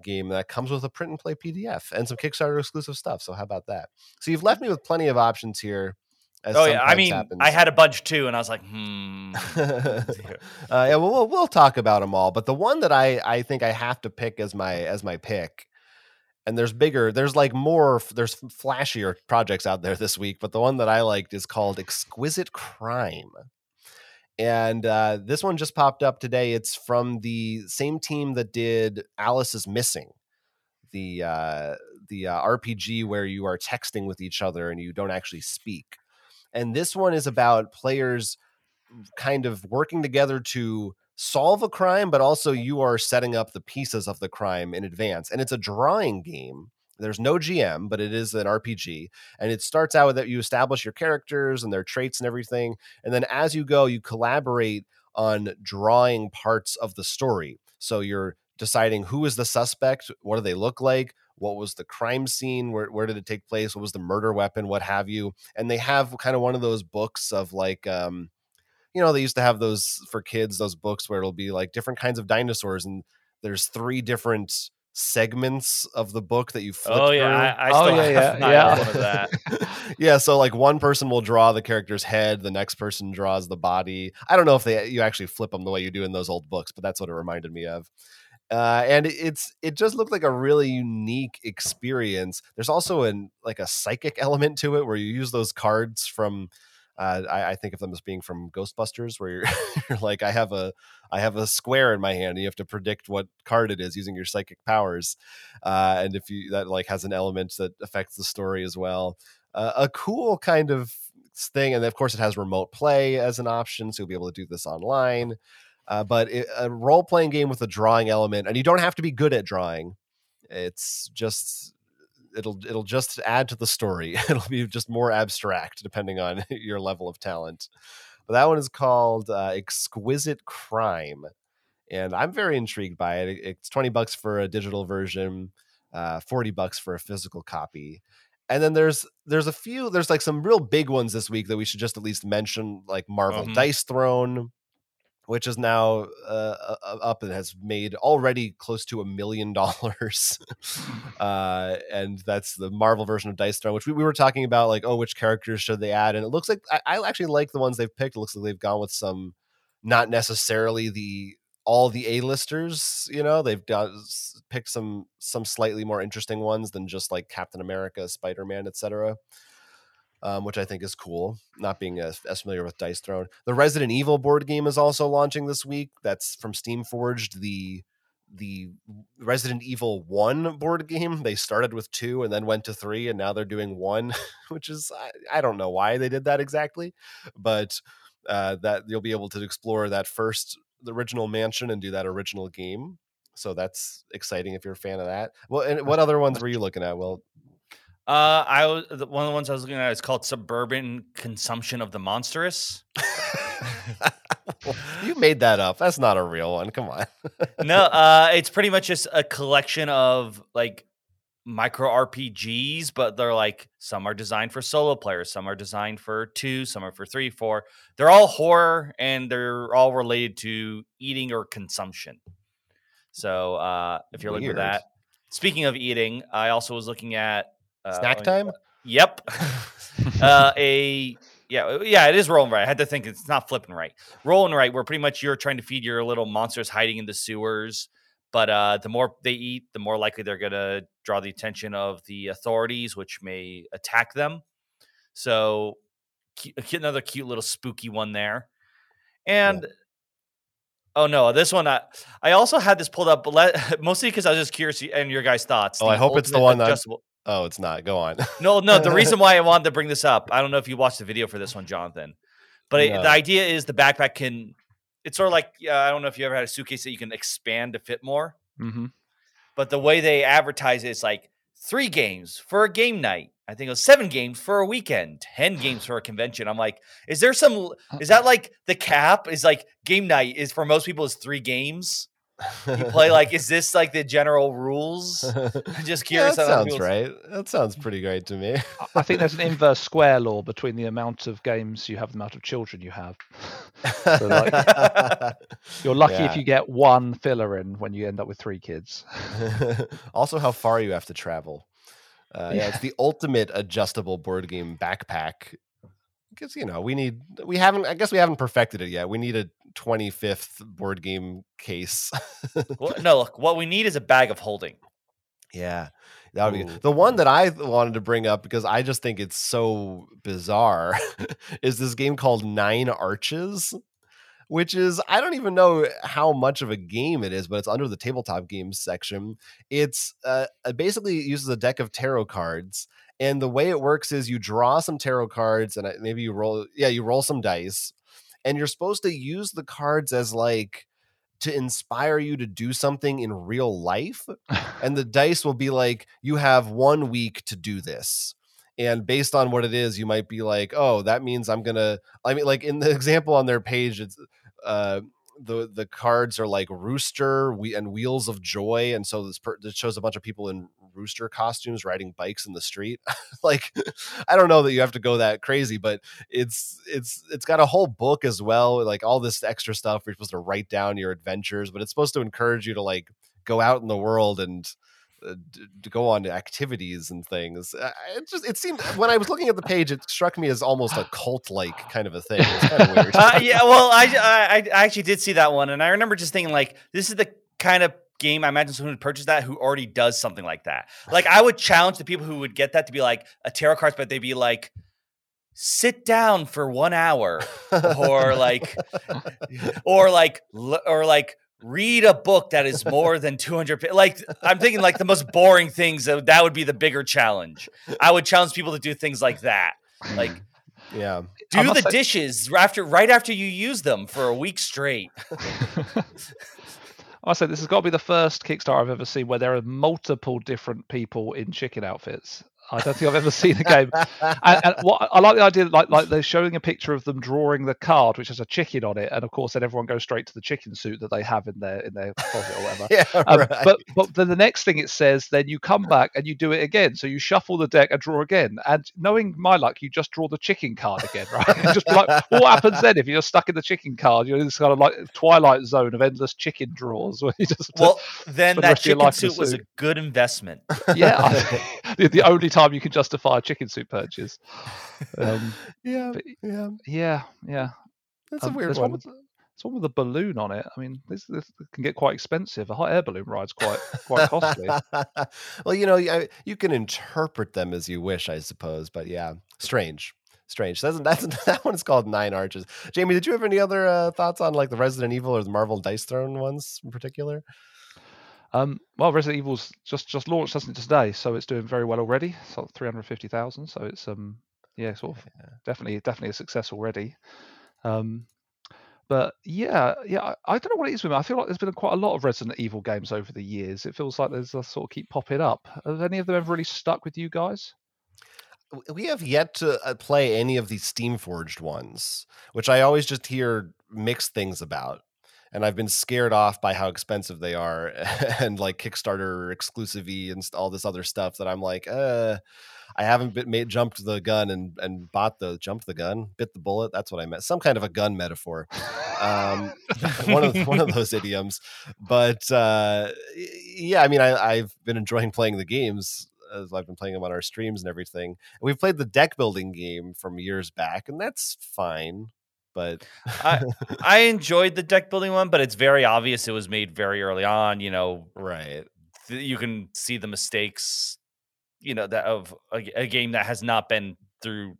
game that comes with a print and play PDF and some Kickstarter exclusive stuff. So how about that? So you've left me with plenty of options here. As oh yeah, I mean, happens. I had a bunch too, and I was like, hmm. uh, yeah, well, we'll we'll talk about them all, but the one that I I think I have to pick as my as my pick, and there's bigger, there's like more, there's flashier projects out there this week, but the one that I liked is called Exquisite Crime, and uh, this one just popped up today. It's from the same team that did Alice is Missing, the uh, the uh, RPG where you are texting with each other and you don't actually speak, and this one is about players kind of working together to solve a crime, but also you are setting up the pieces of the crime in advance. And it's a drawing game. There's no GM, but it is an RPG. And it starts out with that you establish your characters and their traits and everything. And then as you go, you collaborate on drawing parts of the story. So you're deciding who is the suspect, what do they look like, what was the crime scene, where, where did it take place, what was the murder weapon, what have you. And they have kind of one of those books of like, um, you know, they used to have those for kids, those books where it'll be like different kinds of dinosaurs, and there's three different segments of the book that you flip Oh yeah, through. I, I Oh, still yeah, have yeah, not yeah. one of that. yeah, so like one person will draw the character's head, the next person draws the body. I don't know if they you actually flip them the way you do in those old books, but that's what it reminded me of. Uh, and it- it's it just looked like a really unique experience. There's also an like a psychic element to it where you use those cards from. Uh, I, I think of them as being from Ghostbusters, where you're, you're like, I have a, I have a square in my hand, and you have to predict what card it is using your psychic powers, uh, and if you that like has an element that affects the story as well uh, a cool kind of thing. And of course, it has remote play as an option, so you'll be able to do this online. Uh, but it, a role playing game with a drawing element, and you don't have to be good at drawing. It's just it'll it'll just add to the story. It'll be just more abstract depending on your level of talent. But that one is called uh, Exquisite Crime, and I'm very intrigued by it. It's twenty bucks for a digital version, uh, forty bucks for a physical copy and then there's there's a few there's like some real big ones this week that we should just at least mention like marvel Mhm. dice throne which is now uh, up and has made already close to a million dollars. Uh and that's the marvel version of dice throne which we, we were talking about like oh which characters should they add? And it looks like I, I actually like the ones they've picked. It looks like they've gone with some not necessarily the all the A-listers, you know, they've got picked some some slightly more interesting ones than just like Captain America, Spider-Man, etc. Um, which I think is cool. Not being as, as familiar with Dice Throne, the Resident Evil board game is also launching this week. That's from Steamforged. The the Resident Evil One board game. They started with two and then went to three, and now they're doing one, which is I, I don't know why they did that exactly, but uh, that you'll be able to explore that first the original mansion and do that original game. So that's exciting if you're a fan of that. Well, and what other ones were you looking at? Well, Uh, I was one of the ones I was looking at is called Suburban Consumption of the Monstrous. you made that up. That's not a real one. Come on. no, uh, it's pretty much just a collection of like micro RPGs, but they're like some are designed for solo players, some are designed for two, some are for three, four. They're all horror and they're all related to eating or consumption. So uh, if you're looking for that, speaking of eating, I also was looking at Snack time? Yep. uh, a yeah, yeah, it is roll and write. I had to think it's not flip and write. Rolling right, where pretty much you're trying to feed your little monsters hiding in the sewers. But uh, the more they eat, the more likely they're gonna draw the attention of the authorities, which may attack them. So cu- another cute little spooky one there. And oh no, this one I I also had this pulled up, but let, mostly because I was just curious and your guys' thoughts. Oh, I hope it's the one that- Oh, it's not. Go on. no, no. The reason why I wanted to bring this up, I don't know if you watched the video for this one, Jonathan, but it, No. the idea is the backpack can. It's sort of like yeah, I don't know if you ever had a suitcase that you can expand to fit more, hmm but the way they advertise it is like three games for a game night. I think it was seven games for a weekend, ten games for a convention. I'm like, is there some? Is that like the cap? Is like game night is for most people is three games. You play like, is this like the general rules? I'm just yeah, curious. that how sounds people's- right. That sounds pretty great to me. I think there's an inverse square law between the amount of games you have and the amount of children you have. So, like, You're lucky Yeah. if you get one filler in when you end up with three kids. also, how far you have to travel. Uh, yeah. Yeah. it's the ultimate adjustable board game backpack. Because you know we need we haven't I guess we haven't perfected it yet. We need a 25th board game case. Well, no, look, what we need is a bag of holding. yeah, that would be Ooh. the one that I wanted to bring up because I just think it's so bizarre. is this game called Nine Arches? which is I don't even know how much of a game it is, but it's under the tabletop games section. It's uh, basically uses a deck of tarot cards, and the way it works is you draw some tarot cards, and maybe you roll, yeah, you roll some dice, and you're supposed to use the cards as like to inspire you to do something in real life and the dice will be like you have one week to do this and based on what it is you might be like oh that means i'm gonna i mean like in the example on their page it's uh the the cards are like rooster we and wheels of joy and so this per, this shows a bunch of people in rooster costumes riding bikes in the street like i don't know that you have to go that crazy but it's it's it's got a whole book as well like all this extra stuff you're supposed to write down your adventures but it's supposed to encourage you to like go out in the world and uh, d- to go on to activities and things. Uh, It just it seemed when I was looking at the page, it struck me as almost a cult like kind of a thing. It's kind of weird. uh, yeah, well, I, I I actually did see that one, and I remember just thinking like, this is the kind of game I imagine someone would purchase that who already does something like that. Like, I would challenge the people who would get that to be like a tarot cards, but they'd be like, sit down for one hour, or like, or like, or like. Read a book that is more than 200 like I'm thinking like the most boring things that that would be the bigger challenge. I would challenge people to do things like that. Like yeah. Do the say- dishes after right after you use them for a week straight. I said this has got to be the first Kickstarter I've ever seen where there are multiple different people in chicken outfits. I don't think I've ever seen a game. And, and what I like the idea, that like like they're showing a picture of them drawing the card, which has a chicken on it, and of course, then everyone goes straight to the chicken suit that they have in their in their closet or whatever. yeah, Um, right. But but then the next thing it says, then you come back and you do it again. So you shuffle the deck and draw again. And knowing my luck, you just draw the chicken card again, right? And just like, well, what happens then if you're stuck in the chicken card? You're in this kind of like twilight zone of endless chicken draws where you just Well, then that chicken suit was a good investment. yeah, I- the, the only time you can justify a chicken soup purchase. Um, yeah, but- yeah. yeah, yeah. That's a Um, weird there's one. with, there's one with a balloon on it. I mean, this, this can get quite expensive. A hot air balloon ride's quite quite costly. well, you know, I- you can interpret them as you wish, I suppose. But yeah, strange, strange. That's that's that one's called Nine Arches. Jamie, did you have any other uh, thoughts on like the Resident Evil or the Marvel Dice Throne ones in particular? Um, well, Resident Evil's just just launched, hasn't it, today? So it's doing very well already. So three hundred fifty thousand. So it's um yeah, sort of definitely definitely a success already. Um, but yeah, yeah, I, I don't know what it is with me. I feel like there's been quite a lot of Resident Evil games over the years. It feels like there's a sort of keep popping up. Have any of them ever really stuck with you guys? We have yet to uh, play any of these Steamforged ones, which I always just hear mixed things about. And I've been scared off by how expensive they are and like Kickstarter exclusive and all this other stuff that I'm like, uh, I haven't been made jumped the gun and and bought the jumped the gun, bit the bullet. That's what I meant. Some kind of a gun metaphor. Um, one of one of those idioms. But uh, yeah, I mean, I, I've been enjoying playing the games as I've been playing them on our streams and everything. And we've played the deck building game from years back, and that's fine. But I I enjoyed the deck building one, but it's very obvious it was made very early on. You know, right, th- you can see the mistakes. You know that of a game that has not been through.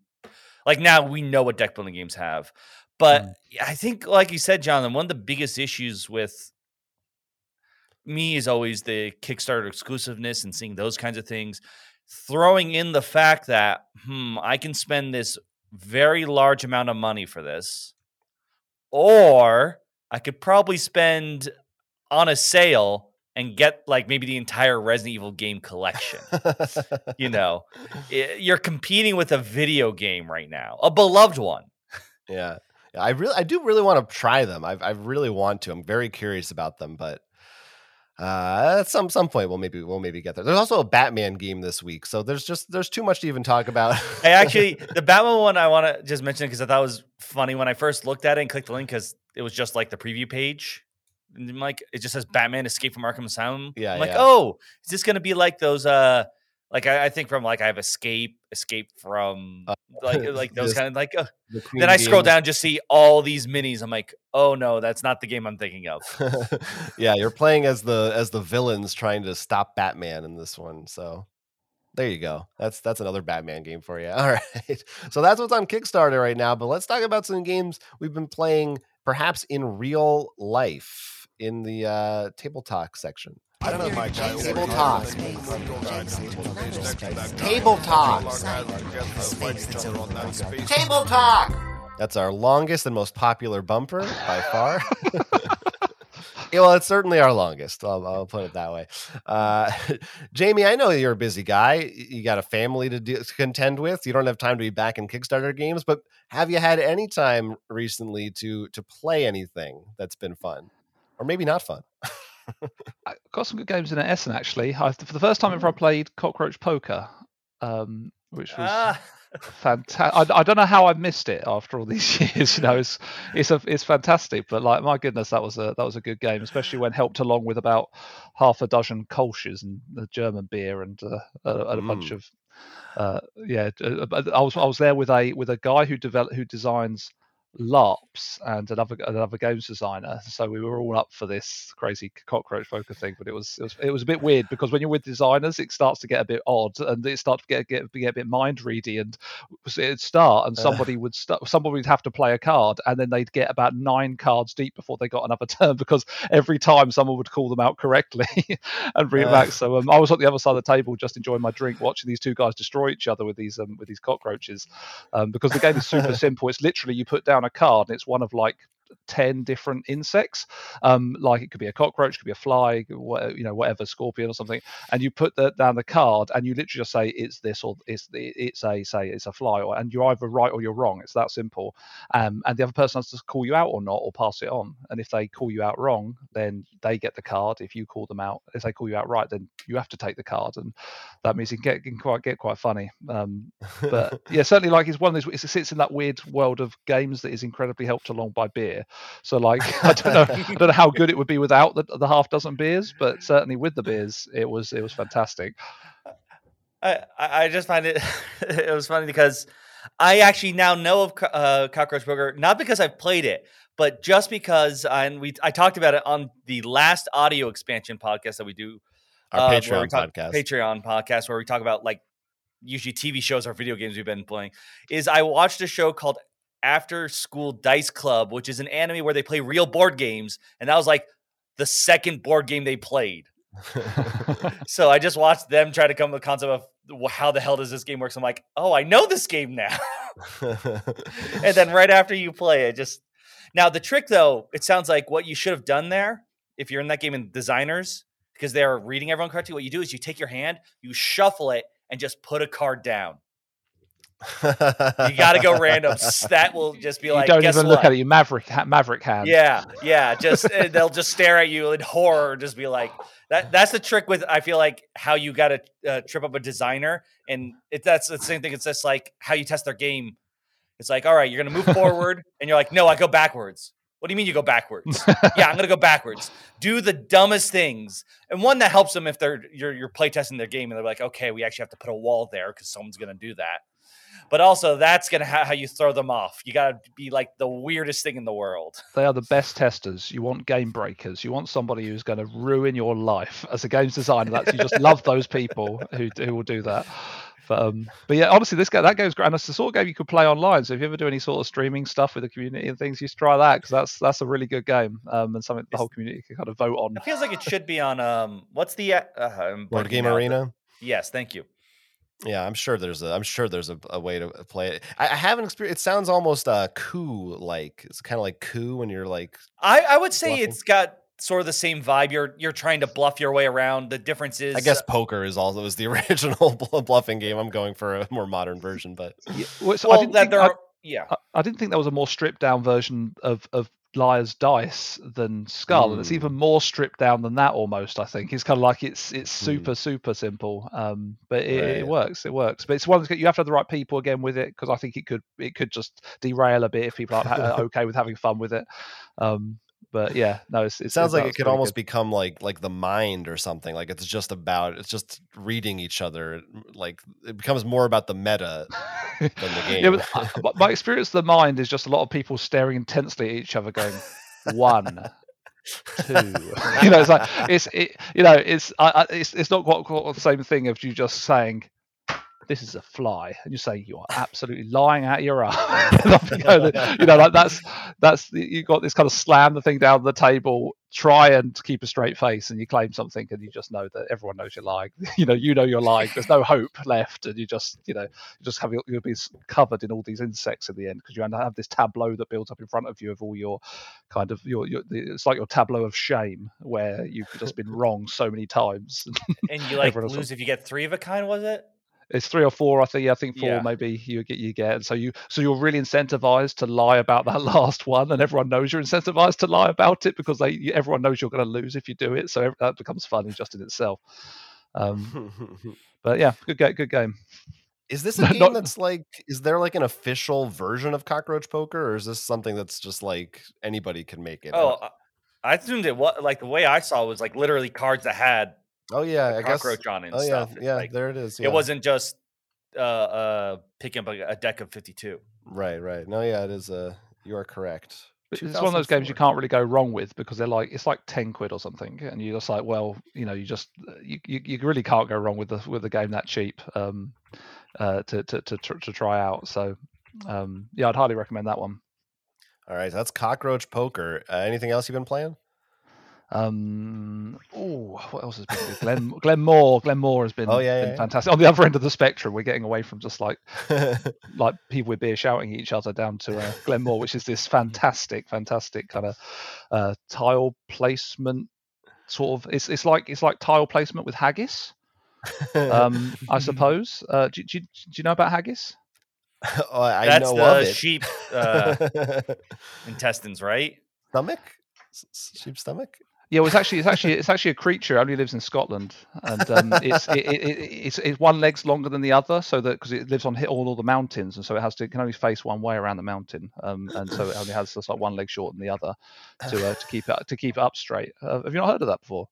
Like now, we know what deck building games have, but Mm. I think, like you said, Jonathan, one of the biggest issues with me is always the Kickstarter exclusiveness and seeing those kinds of things. Throwing in the fact that, hmm, I can spend this very large amount of money for this, or I could probably spend on a sale and get like maybe the entire Resident Evil game collection. you know, you're competing with a video game right now, a beloved one. yeah. Yeah, I really, I do really want to try them. I, I really want to. I'm very curious about them, but uh, at some some point we'll maybe we'll maybe get there. There's also a Batman game this week, so there's just there's too much to even talk about. I actually, the Batman one, I want to just mention because I thought it was funny when I first looked at it and clicked the link because it was just like the preview page. And I'm like, it just says Batman Escape from Arkham Asylum. Yeah, I'm like, yeah. oh, is this going to be like those, uh, like I, I think from like I have Escape, Escape from Uh, like like those kind of like. Uh, The then I scroll game. down, just see all these minis. I'm like, oh no, that's not the game I'm thinking of. yeah, you're playing as the as the villains trying to stop Batman in this one. So there you go. That's that's another Batman game for you. All right. So that's what's on Kickstarter right now. But let's talk about some games we've been playing, perhaps in real life, in the uh, table talk section. I don't know, Mike. Table talks. Table talks. Table talk. That's our longest and most popular bumper by far. Yeah, well, it's certainly our longest. I'll, I'll put it that way. Uh, Jamie, I know you're a busy guy. You got a family to, do, to contend with. You don't have time to be back in Kickstarter games. But have you had any time recently to to play anything that's been fun, or maybe not fun? I got some good games in Essen actually. I, for the first time ever, I played Cockroach Poker, um, which was Ah, fantastic. I, I don't know how I missed it after all these years. You know, it's it's a, it's fantastic. But like, my goodness, that was a that was a good game, especially when helped along with about half a dozen Kolsch's and the German beer and, uh, a, and a bunch Mm. of uh, yeah. uh, I was I was there with a with a guy who develop who designs LARPs and another another games designer. So we were all up for this crazy cockroach poker thing. But it was it was it was a bit weird because when you're with designers, it starts to get a bit odd and it starts to get get, get a bit mind ready. And it'd start and Uh. somebody would start somebody would have to play a card and then they'd get about nine cards deep before they got another turn because every time someone would call them out correctly and bring it Uh. back. So um, I was on the other side of the table just enjoying my drink, watching these two guys destroy each other with these um, with these cockroaches. Um, because the game is super simple. It's literally you put down a card and it's one of like 10 different insects um like it could be a cockroach it could be a fly you know whatever scorpion or something and you put that down the card and you literally just say it's this or it's it's a say it's a fly or and you're either right or you're wrong it's that simple um and the other person has to call you out or not or pass it on and if they call you out wrong then they get the card if you call them out if they call you out right then you have to take the card and that means it can get, can quite get quite funny um but yeah, certainly like it's one of those. It sits in that weird world of games that is incredibly helped along by beer. So like I don't know, I don't know how good it would be without the, the half dozen beers, but certainly with the beers, it was it was fantastic. I, I I just find it it was funny because I actually now know of uh, Cockroach Poker not because I've played it, but just because I, and we I talked about it on the last audio expansion podcast that we do Our uh, Patreon talk- podcast. Patreon podcast where we talk about like usually TV shows or video games we've been playing. Is I watched a show called After School Dice Club, which is an anime where they play real board games, and that was like the second board game they played. So I just watched them try to come up with the concept of "Wh- how the hell does this game work. So I'm like, oh, I know this game now. and then right after you play it, just now the trick though, it sounds like what you should have done there, if you're in that game in designers, because they're reading everyone correctly, what you do is you take your hand, you shuffle it, and just put a card down. You got to go random. That will just be You like, don't guess even what? look at it. You maverick maverick hand. Yeah, yeah. Just uh, they'll just stare at you in horror. Just be like that. That's the trick with I feel like how you got to uh, trip up a designer, and it, that's the same thing. It's just like how you test their game. It's like, all right, you're gonna move forward, and you're like, no, I go backwards. What do you mean you go backwards? yeah, I'm gonna go backwards. Do the dumbest things, and one that helps them if they're you're you're playtesting their game, and they're like, okay, we actually have to put a wall there because someone's gonna do that. But also, that's gonna ha- how you throw them off. You gotta be like the weirdest thing in the world. They are the best testers. You want game breakers. You want somebody who's going to ruin your life as a games designer. That's you just love those people who who will do that. But um, but yeah, honestly, this game that game's great, and it's the sort of game you could play online. So if you ever do any sort of streaming stuff with the community and things, you should try that because that's that's a really good game um, and something the whole community can kind of vote on. It feels like it should be on um. What's the uh, uh, Board Game now. Arena. Yes, thank you. Yeah, I'm sure there's a I'm sure there's a, a way to play it. I, I haven't experienced. It sounds almost uh coup like. It's kind of like coup when you're like I I would say Bluffing. it's got sort of the same vibe. You're you're trying to bluff your way around. The difference is, I guess poker is also is the original bluffing game. I'm going for a more modern version, but Yeah, well, so I didn't that think- there I- are yeah. I, I didn't think there was a more stripped down version of of Liar's Dice than Skull, and it's Mm. even more stripped down than that. Almost, I think it's kind of like it's it's Mm. super super simple, um, but it, Right. it works. It works, but it's one you have to have the right people again with it because I think it could it could just derail a bit if people aren't okay with having fun with it. Um, but yeah, no, it's, it it's sounds like it could almost good. become like like the mind or something. Like it's just about it's just reading each other. Like it becomes more about the meta than the game. Yeah, but my- my experience of the mind is just a lot of people staring intensely at each other, going one, two. you know, it's like it's it, you know, it's I, I, it's it's not quite, quite the same thing of you just saying this is a fly, and you say you are absolutely lying out your ass. you know, like that's that's you got this kind of slam the thing down the table, try and keep a straight face and you claim something and you just know that everyone knows you're lying. you know, you know you're lying. There's no hope left, and you just, you know, you just have you'll be covered in all these insects at the end because you have this tableau that builds up in front of you of all your kind of your, your it's like your tableau of shame where you've just been wrong so many times. And you like lose if you get three of a kind, was it? It's three or four, I think. Yeah, I think four Yeah. maybe you get you get. And so you so you're really incentivized to lie about that last one, and everyone knows you're incentivized to lie about it because they everyone knows you're going to lose if you do it. So that becomes funny just in itself. Um, but yeah, good game. Good game. is this a game not- that's like? Is there like an official version of Cockroach Poker, or is this something that's just like anybody can make it? I Oh, don't- I- I assumed it was like the way I saw it was like literally cards that had oh yeah, I guess. cockroach on it and Oh yeah, stuff. It's yeah. like, there it is. It wasn't just uh uh picking up a, a deck of 52. right, right. No, yeah, it is. Uh, you are correct. But It's one of those games you can't really go wrong with because they're like it's like ten quid or something, and you're just like, well, you know, you just you, you, you really can't go wrong with the with the game that cheap um, uh, to, to to to try out. So um, yeah, I'd highly recommend that one. All right, that's Cockroach Poker. Uh, anything else you've been playing? Um, oh, what else has been good? Glen Glen More. Glen More has been, Oh, yeah, been yeah, yeah. fantastic. On the other end of the spectrum, we're getting away from just like like people with beer shouting at each other down to uh, Glen More, which is this fantastic, fantastic kind of uh, tile placement sort of. It's it's like it's like tile placement with haggis. Um, I suppose. Uh, do, do, do you know about haggis? oh, I That's know the of it. sheep uh, intestines, right? stomach, S- s- sheep stomach. Yeah, well, it's actually it's actually it's actually a creature. It only lives in Scotland, and um, it's it, it, it, it's it's one leg's longer than the other, so that because it lives on all, all the mountains, and so it has to it can only face one way around the mountain, um, and so it only has just like one leg shorter than the other to uh, to keep it to keep it up straight. Uh, have you not heard of that before?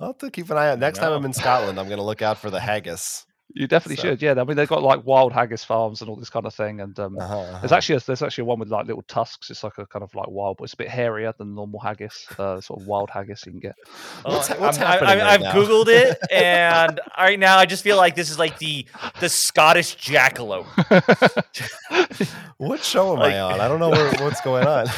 I'll have to keep an eye out. Next time I'm in Scotland, I'm going to look out for the haggis. You definitely So- should. Yeah, I mean they've got like wild haggis farms and all this kind of thing, and um, Uh-huh, There's uh-huh. actually a, there's actually one with like little tusks. It's like a kind of like wild, but it's a bit hairier than normal haggis. Uh, sort of wild haggis you can get. What's Oh, ha- what's I'm- I- happening I, right I've now? googled it, and right now I just feel like this is like the the Scottish jackalope. What show am Like- I on? I don't know where, what's going on.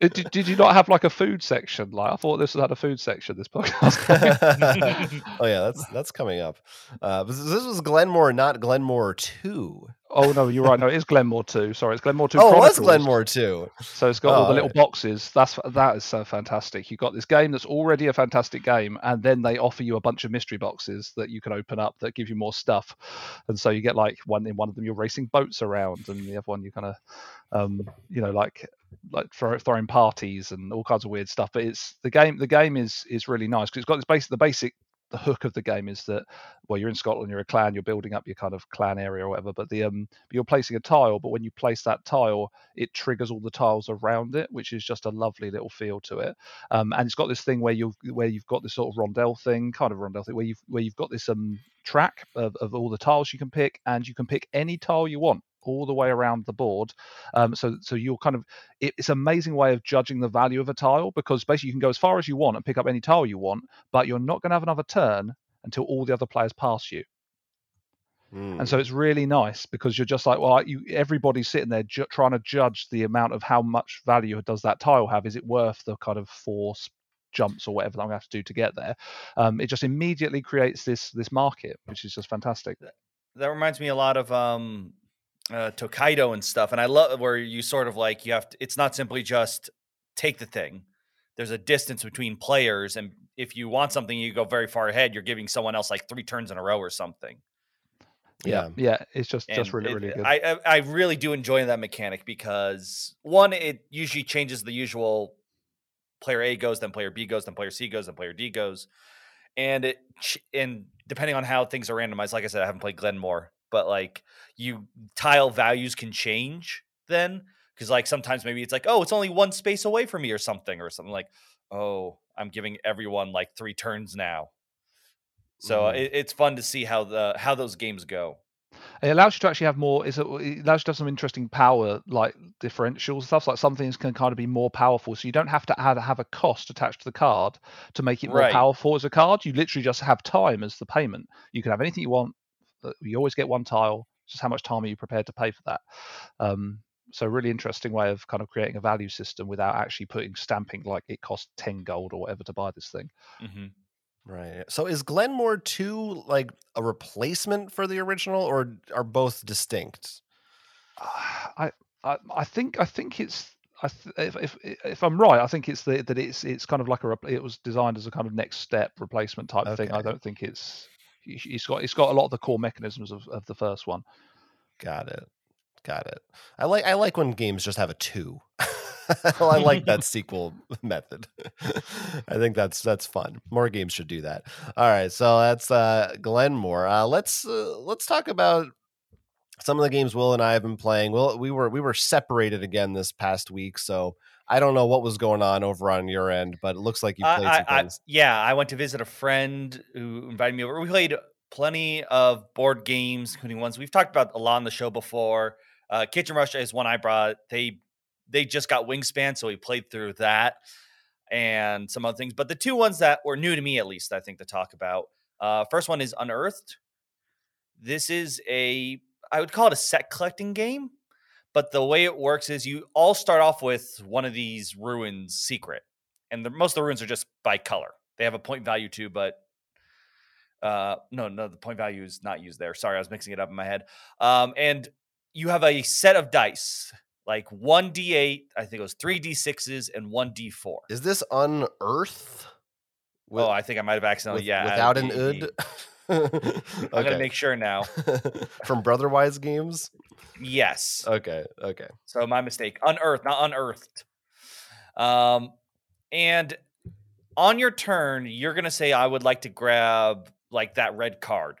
Did, did you not have like a food section? Like I thought this had a food section. This podcast. oh yeah, that's that's coming up. Uh, this was Glen More, not Glen More Two. oh no, you're right. No, it is Glen More two. Sorry, it's Glen More two. Oh, it was Glen More Two. So it's got all Oh, the little alright. boxes. That's that is so fantastic. You've got this game that's already a fantastic game, and then they offer you a bunch of mystery boxes that you can open up that give you more stuff. And so you get like one in one of them you're racing boats around, and the other one you kind of, um, you know, like like throw, throwing parties and all kinds of weird stuff. But it's the game. The game is is really nice because it's got this basic the basic. The hook of the game is that well, you're in Scotland, you're a clan, you're building up your kind of clan area or whatever. But the um, you're placing a tile, but when you place that tile, it triggers all the tiles around it, which is just a lovely little feel to it. Um, and it's got this thing where you've where you've got this sort of rondel thing, kind of rondel thing, where you've where you've got this um track of, of all the tiles you can pick, and you can pick any tile you want all the way around the board. Um, so so you're kind of it, it's an amazing way of judging the value of a tile because basically you can go as far as you want and pick up any tile you want, but you're not going to have another turn until all the other players pass you. Mm. And so it's really nice because you're just like, well, you everybody's sitting there ju- trying to judge the amount of how much value does that tile have? Is it worth the kind of force jumps or whatever that I'm going to have to do to get there? Um, it just immediately creates this this market, which is just fantastic. that reminds me a lot of um uh Tokaido and stuff. And I love where you sort of like you have to it's not simply just take the thing. There's a distance between players, and if you want something, you go very far ahead. You're giving someone else like three turns in a row or something. yeah. Yeah, it's just just really it- really good. I, I I really do enjoy that mechanic because one, it usually changes the usual player A goes, then player B goes, then player C goes, then player D goes, and it and depending on how things are randomized, like I said, I haven't played Glen More, but like you tile values can change then because like sometimes maybe it's like oh it's only one space away from me or something or something like oh I'm giving everyone like three turns now. So Mhm. it, it's fun to see how the how those games go. It allows you to actually have more. Is it allows you to have some interesting power, like differentials and stuff. Like some things can kind of be more powerful, so you don't have to add, have a cost attached to the card to make it more Right. powerful as a card. You literally just have time as the payment. You can have anything you want. You always get one tile. Just how much time are you prepared to pay for that? Um, so really interesting way of kind of creating a value system without actually putting stamping like it costs 10 gold or whatever to buy this thing. Mhm. Right. So is Glen More 2 like a replacement for the original or are both distinct? I, I I think I think it's I th- if, if if I'm right, I think it's the, that it's it's kind of like a rep- it was designed as a kind of next step replacement type thing. I don't think it's it's got it's got a lot of the core mechanisms of, of the first one. Got it. Got it. I like I like when games just have a 2. I like that sequel method. I think that's that's fun. More games should do that. All right, so that's uh Glen More. Uh let's uh, let's talk about some of the games Will and I have been playing. Well, we were we were separated again this past week, so I don't know what was going on over on your end, but it looks like you played I- some I- things. yeah, I went to visit a friend who invited me over. We played plenty of board games, including ones we've talked about a lot on the show before. Uh, Kitchen Rush is one I brought. They they just got Wingspan, so we played through that and some other things. But the two ones that were new to me, at least, I think to talk about. Uh, first one is Unearthed. This is a I would call it a set collecting game, but the way it works is you all start off with one of these ruins secret, and the, most of the ruins are just by color. They have a point value too, but uh, no, no, the point value is not used there. Sorry, I was mixing it up in my head. Um, and you have a set of dice, like one d8, I think it was three d6s and one d4. Is this unearth? oh, I think I might have accidentally, with- yeah, without an ud. I'm gonna make sure now. From Brotherwise Games. Yes. Okay, okay. So my mistake. Unearthed, not unearthed. Um, and on your turn, you're gonna say, "I would like to grab like that red card."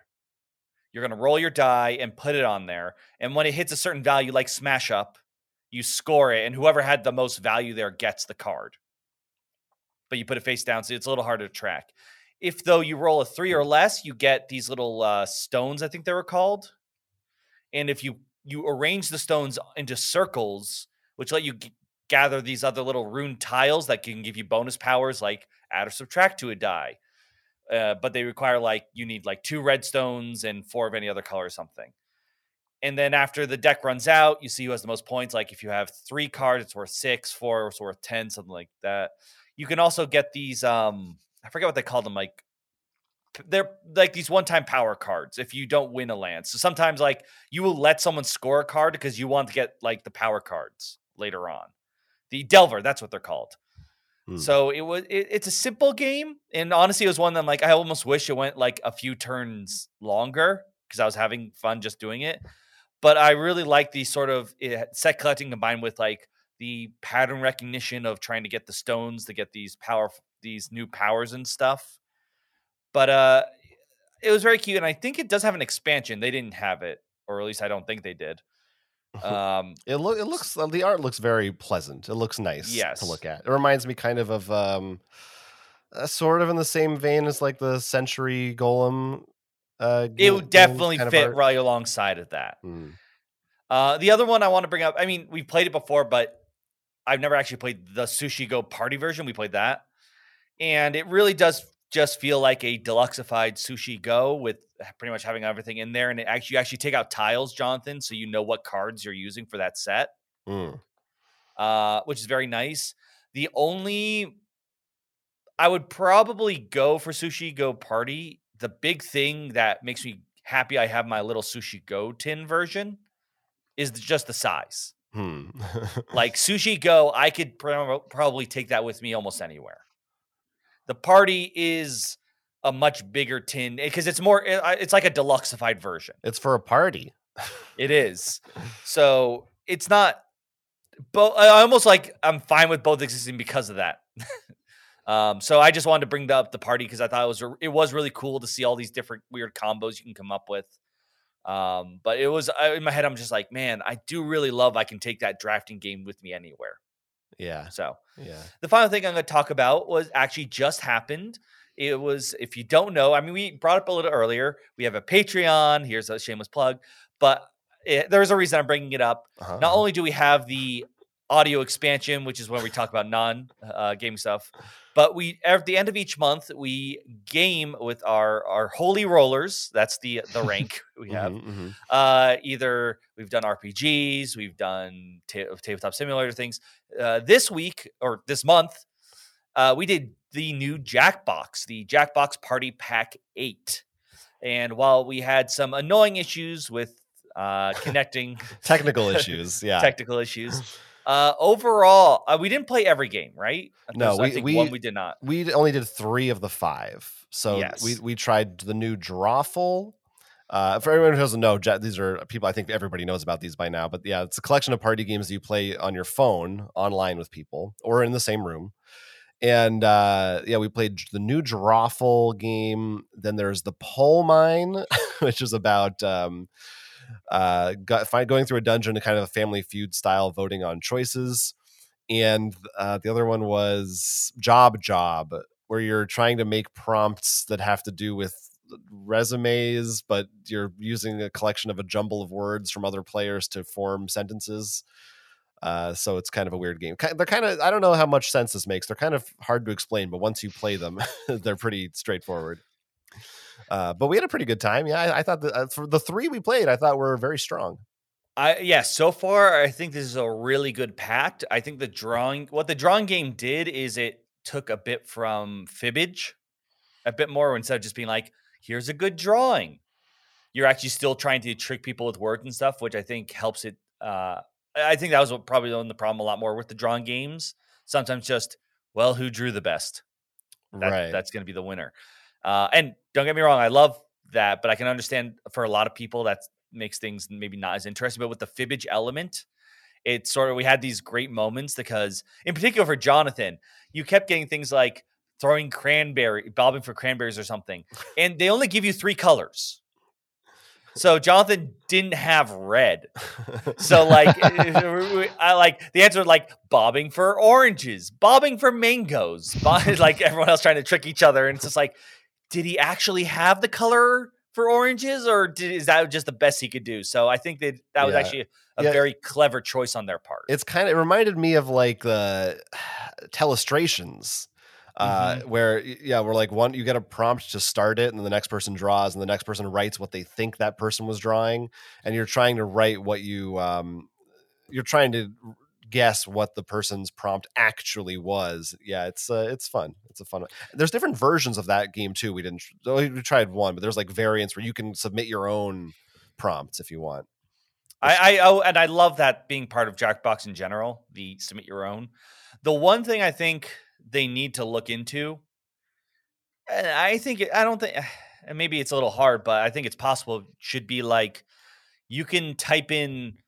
You're gonna roll your die and put it on there, and when it hits a certain value, like smash up, you score it, and whoever had the most value there gets the card. But you put it face down, so it's a little harder to track. If though you roll a three or less, you get these little uh, stones. I think they were called and if you you arrange the stones into circles which let you g- gather these other little rune tiles that can give you bonus powers like add or subtract to a die. Uh, but they require like you need like two red stones and four of any other color or something. And then after the deck runs out you see who has the most points like if you have three cards it's worth six four it's worth ten something like that. You can also get these um i forget what they call them like they're like these one-time power cards if you don't win a land. So sometimes like you will let someone score a card because you want to get like the power cards later on. The Delver, that's what they're called. Hmm. So it was it, it's a simple game, and honestly, it was one that I'm like I almost wish it went like a few turns longer because I was having fun just doing it. But I really like the sort of it, set collecting combined with like the pattern recognition of trying to get the stones to get these power these new powers and stuff. But uh it was very cute and I think it does have an expansion. They didn't have it or at least I don't think they did. Um It look it looks uh, the art looks very pleasant. It looks nice Yes. to look at. It reminds me kind of of um uh, sort of in the same vein as like the Century Golem uh it would definitely fit right alongside of that. Mm. Uh, the other one I want to bring up, I mean, we've played it before, but I've never actually played the Sushi Go Party version. We played that. And it really does just feel like a deluxeified Sushi Go with pretty much having everything in there. And it actually, you actually take out tiles, Jonathan, so you know what cards you're using for that set, Mm. uh, which is very nice. The only, I would probably go for Sushi Go Party. The big thing that makes me happy I have my little Sushi Go tin version is just the size. Hmm. Like Sushi Go, I could prob- probably take that with me almost anywhere. The party is a much bigger tin because it's more. It's like a deluxeified version. it's for a party. It is. So it's not. But I almost like I'm fine with both existing because of that. um, so I just wanted to bring up the party because I thought it was it was really cool to see all these different weird combos you can come up with. Um, but it was in my head. I'm just like, man, I do really love. I can take that drafting game with me anywhere. Yeah. So Yeah. the final thing I'm going to talk about was actually just happened. It was, if you don't know, I mean, we brought up a little earlier. We have a Patreon. Here's a shameless plug, but it, there's a reason I'm bringing it up. Uh-huh. Not only do we have the audio expansion, which is when we talk about non uh, gaming stuff. But we at the end of each month we game with our our holy rollers. That's the the rank we have. Mhm, mhm. Uh, either we've done RPGs, we've done ta- tabletop simulator things. Uh, this week or this month, uh, we did the new Jackbox, the Jackbox Party Pack Eight. And while we had some annoying issues with uh, connecting Technical issues, yeah. technical issues, uh, overall, uh, we didn't play every game, right? No, we- think we- one we did not. we only did three of the five. So we Yes. we tried the new Drawful. Uh, for everyone who doesn't know, these are people I think everybody knows about these by now. But yeah, it's a collection of party games you play on your phone online with people or in the same room. And uh, yeah, we played the new Drawful game. Then there's the Poll Mine, which is about um, uh, go- find, going through a dungeon, kind of a Family Feud style, voting on choices. And uh, the other one was Job Job, where you're trying to make prompts that have to do with resumes, but you're using a collection of a jumble of words from other players to form sentences. Uh, so it's kind of a weird game. They're kind of I don't know how much sense this makes. They're kind of hard to explain, but once you play them, they're pretty straightforward. Uh, but we had a pretty good time. Yeah, I, I thought that uh, for the three we played, I thought were very strong. I yeah, so far I think this is a really good pact. I think the drawing what the drawing game did is it took a bit from fibbage, a bit more instead of just being like, here's a good drawing. You're actually still trying to trick people with words and stuff, which I think helps it. Uh, I think that was what probably the problem a lot more with the drawing games. Sometimes just, well, who drew the best? That, right. That's going to be the winner. Uh, and don't get me wrong, I love that, but I can understand for a lot of people that makes things maybe not as interesting. But with the fibbage element, it's sort of we had these great moments because, in particular for Jonathan, you kept getting things like throwing cranberry, bobbing for cranberries or something, and they only give you three colors. So Jonathan didn't have red. So like, I like the answer like bobbing for oranges, bobbing for mangoes, bo- like everyone else trying to trick each other, and it's just like, did he actually have the color for oranges, or did, is that just the best he could do? So I think that that was actually a Yeah. very clever choice on their part. it's kind of it reminded me of like the telestrations uh where yeah we're like one you get a prompt to start it and the next person draws and the next person writes what they think that person was drawing and you're trying to write what you um you're trying to guess what the person's prompt actually was yeah it's uh, it's fun it's a fun one. there's different versions of that game too we didn't we tried one but there's like variants where you can submit your own prompts if you want I, I oh, and I love that being part of Jackbox in general. The submit your own. The one thing I think they need to look into, and I think I don't think, and maybe it's a little hard, but I think it's possible. Should be like you can type in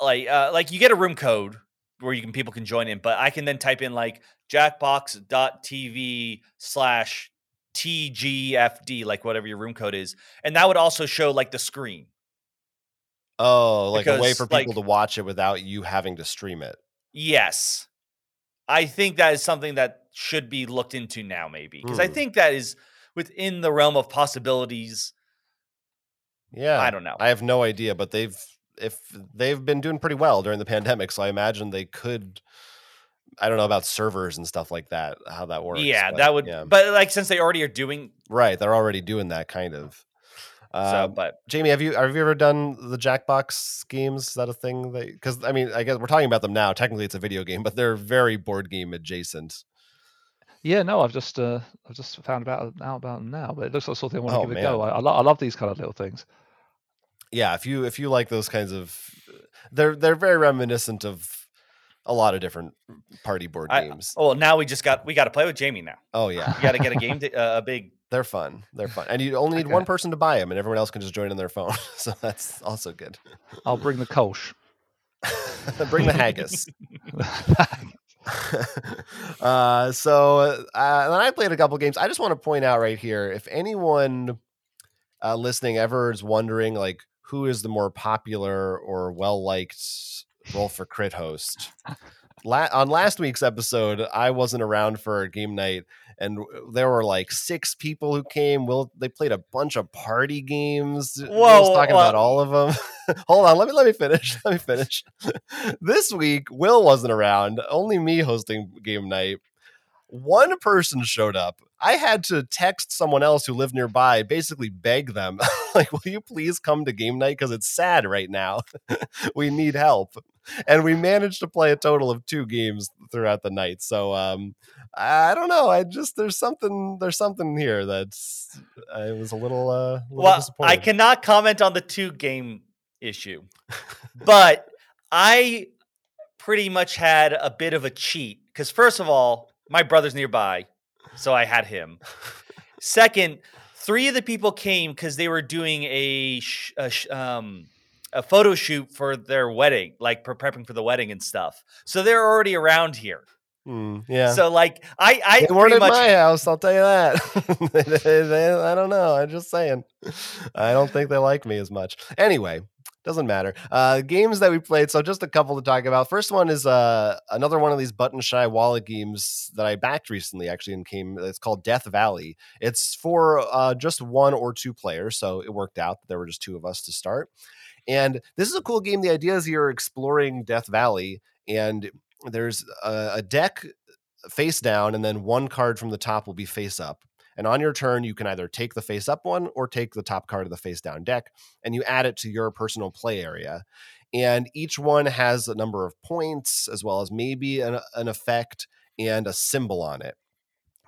like uh, like you get a room code where you can people can join in, but I can then type in like jackbox.tv slash TGFD, like whatever your room code is, and that would also show like the screen. oh like a way for people like- to watch it without you having to stream it Yes. I think that is something that should be looked into now, maybe. Because I Hmm. think that is within the realm of possibilities. Yeah, I don't know. I have no idea, but they've if they've been doing pretty well during the pandemic, so I imagine they could. I don't know about servers and stuff like that, how that works. yeah, but that would. yeah. But like, since they already are doing right. They're already doing that kind of. so, Uh, but Jamie, have you have you ever done the Jackbox games? Is that a thing? That because I mean, I guess we're talking about them now. Technically, it's a video game, but they're very board game adjacent. Yeah, no, I've just uh, I've just found about out about them now, but it looks like something I want to Oh, give a go. I, I, lo- I love these kind of little things. Yeah, if you if you like those kinds of, they're they're very reminiscent of a lot of different party board I- games. oh, well, now we just got we got to play with Jamie now. Oh yeah, you got to get a game, to, uh, a big. They're fun. They're fun, and you only need Okay. one person to buy them, and everyone else can just join on their phone. so that's also good. I'll bring the Kolsch. Bring the haggis. uh, so uh, and then I played a couple games. I just want to point out right here, if anyone uh, listening ever is wondering, like who is the more popular or well liked roll for crit host, la- on last week's episode, I wasn't around for a game night, and there were like six people who came. Will they played a bunch of party games? Whoa, Will's talking whoa. about all of them. Hold on, let me let me finish. Let me finish. this week, Will wasn't around. Only me hosting game night. One person showed up. I had to text someone else who lived nearby, basically beg them, like, "Will you please come to game night? Because it's sad right now. we need help." and we managed to play a total of two games throughout the night. So um, I don't know. I just there's something there's something here that's I was a little uh, a little Well, disappointed. I cannot comment on the two game issue, but I pretty much had a bit of a cheat because, first of all, my brother's nearby, so I had him. Second, three of the people came because they were doing a, sh- a sh- um a photo shoot for their wedding, like pre- prepping for the wedding and stuff. So they're already around here. Hmm, yeah. So like I I they weren't pretty at much my house. I'll tell you that. They- they- they- I don't know. I'm just saying. I don't think they like me as much. Anyway, doesn't matter. Uh, games that we played. So just a couple to talk about. First one is uh, another one of these button shy wallet games that I backed recently. Actually, and came. It's called Death Valley. It's for uh, just one or two players. So it worked out that there were just two of us to start. And this is a cool game. The idea is you're exploring Death Valley, and there's a, a deck face down, and then one card from the top will be face up. And on your turn, you can either take the face up one or take the top card of the face down deck, and you add it to your personal play area. And each one has a number of points, as well as maybe an, an effect and a symbol on it.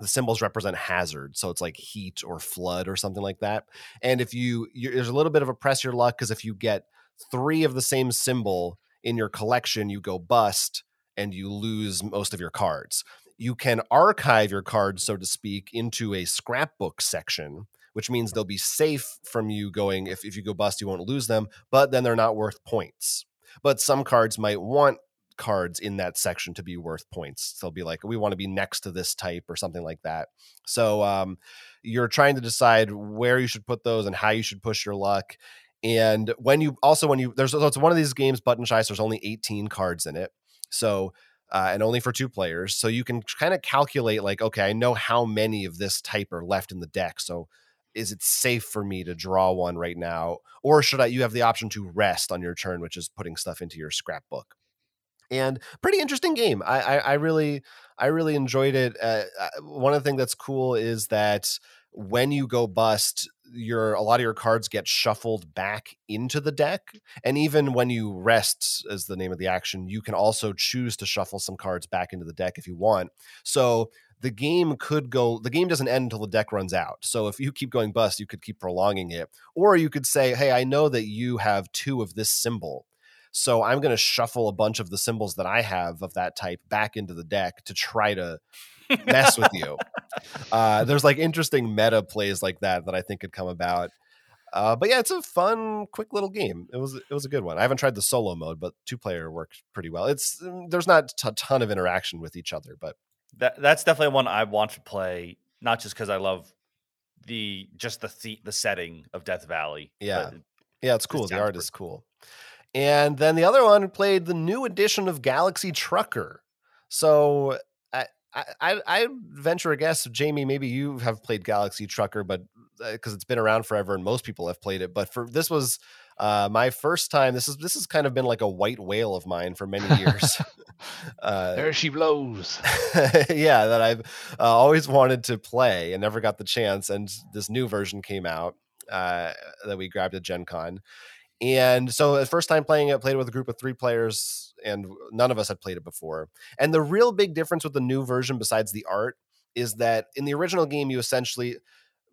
The symbols represent hazard, so it's like heat or flood or something like that. And if you, you there's a little bit of a press your luck because if you get three of the same symbol in your collection, you go bust and you lose most of your cards. You can archive your cards, so to speak, into a scrapbook section, which means they'll be safe from you going, if, if you go bust, you won't lose them, but then they're not worth points. But some cards might want cards in that section to be worth points. They'll be like, we want to be next to this type or something like that. So um, you're trying to decide where you should put those and how you should push your luck. And when you also when you there's so it's one of these games, button shy, there's only 18 cards in it. So uh, and only for two players. So you can kind of calculate like, okay, I know how many of this type are left in the deck. So is it safe for me to draw one right now? Or should I you have the option to rest on your turn, which is putting stuff into your scrapbook? And pretty interesting game. I I, I really I really enjoyed it. Uh, uh, one of the things that's cool is that when you go bust, your a lot of your cards get shuffled back into the deck, and even when you rest, as the name of the action, you can also choose to shuffle some cards back into the deck if you want. So the game could go. The game doesn't end until the deck runs out. So if you keep going bust, you could keep prolonging it, or you could say, "Hey, I know that you have two of this symbol." So I'm going to shuffle a bunch of the symbols that I have of that type back into the deck to try to mess with you. Uh, there's like interesting meta plays like that that I think could come about. Uh, but yeah, it's a fun, quick little game. It was it was a good one. I haven't tried the solo mode, but two player works pretty well. It's mm, there's not a ton of interaction with each other, but That that's definitely one I want to play, not just because I love the just the, the the setting of Death Valley. Yeah. yeah, it's cool. The art is cool. And then the other one played the new edition of Galaxy Trucker. So I I, venture a guess, Jamie. Maybe you have played Galaxy Trucker, but because it's been around forever and most people have played it. But for this was uh, my first time. This is this has kind of been like a white whale of mine for many years. uh, there she blows. yeah, that I've uh, always wanted to play and never got the chance. And this new version came out uh, that we grabbed at Gen Con. And so the first time playing it, I played it with a group of three players, and none of us had played it before. And the real big difference with the new version, besides the art, is that in the original game, you essentially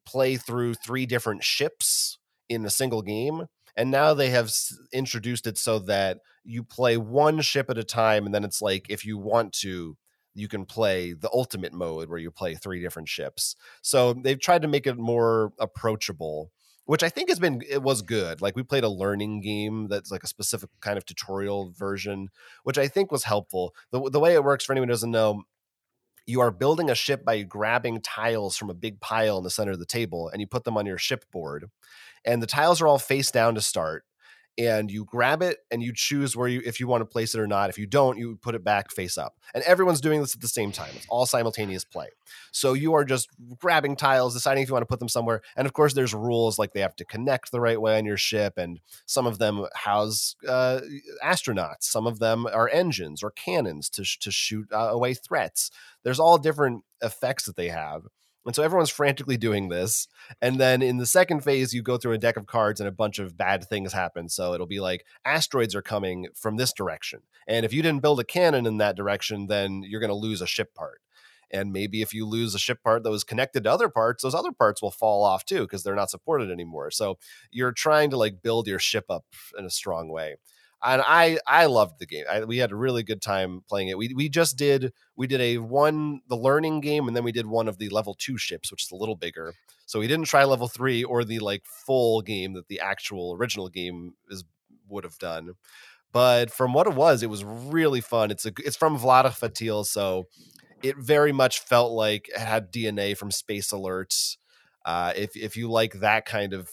play through three different ships in a single game. And now they have introduced it so that you play one ship at a time. And then it's like, if you want to, you can play the ultimate mode where you play three different ships. So they've tried to make it more approachable which I think has been it was good. Like we played a learning game that's like a specific kind of tutorial version, which I think was helpful. The the way it works for anyone who doesn't know, you are building a ship by grabbing tiles from a big pile in the center of the table and you put them on your ship board. And the tiles are all face down to start. And you grab it and you choose where you if you want to place it or not. If you don't, you put it back face up. And everyone's doing this at the same time. It's all simultaneous play. So you are just grabbing tiles, deciding if you want to put them somewhere. And of course, there's rules like they have to connect the right way on your ship, and some of them house uh, astronauts. Some of them are engines or cannons to sh- to shoot uh, away threats. There's all different effects that they have. And so everyone's frantically doing this. And then in the second phase, you go through a deck of cards and a bunch of bad things happen. So it'll be like asteroids are coming from this direction. And if you didn't build a cannon in that direction, then you're going to lose a ship part. And maybe if you lose a ship part that was connected to other parts, those other parts will fall off too because they're not supported anymore. So you're trying to like build your ship up in a strong way and I I loved the game. I, we had a really good time playing it. We we just did we did a one the learning game, and then we did one of the level two ships, which is a little bigger. So we didn't try level three or the like full game that the actual original game is would have done. But from what it was, it was really fun. It's a it's from Vlaada Chvátil, so it very much felt like it had DNA from Space Alerts. Uh, if if you like that kind of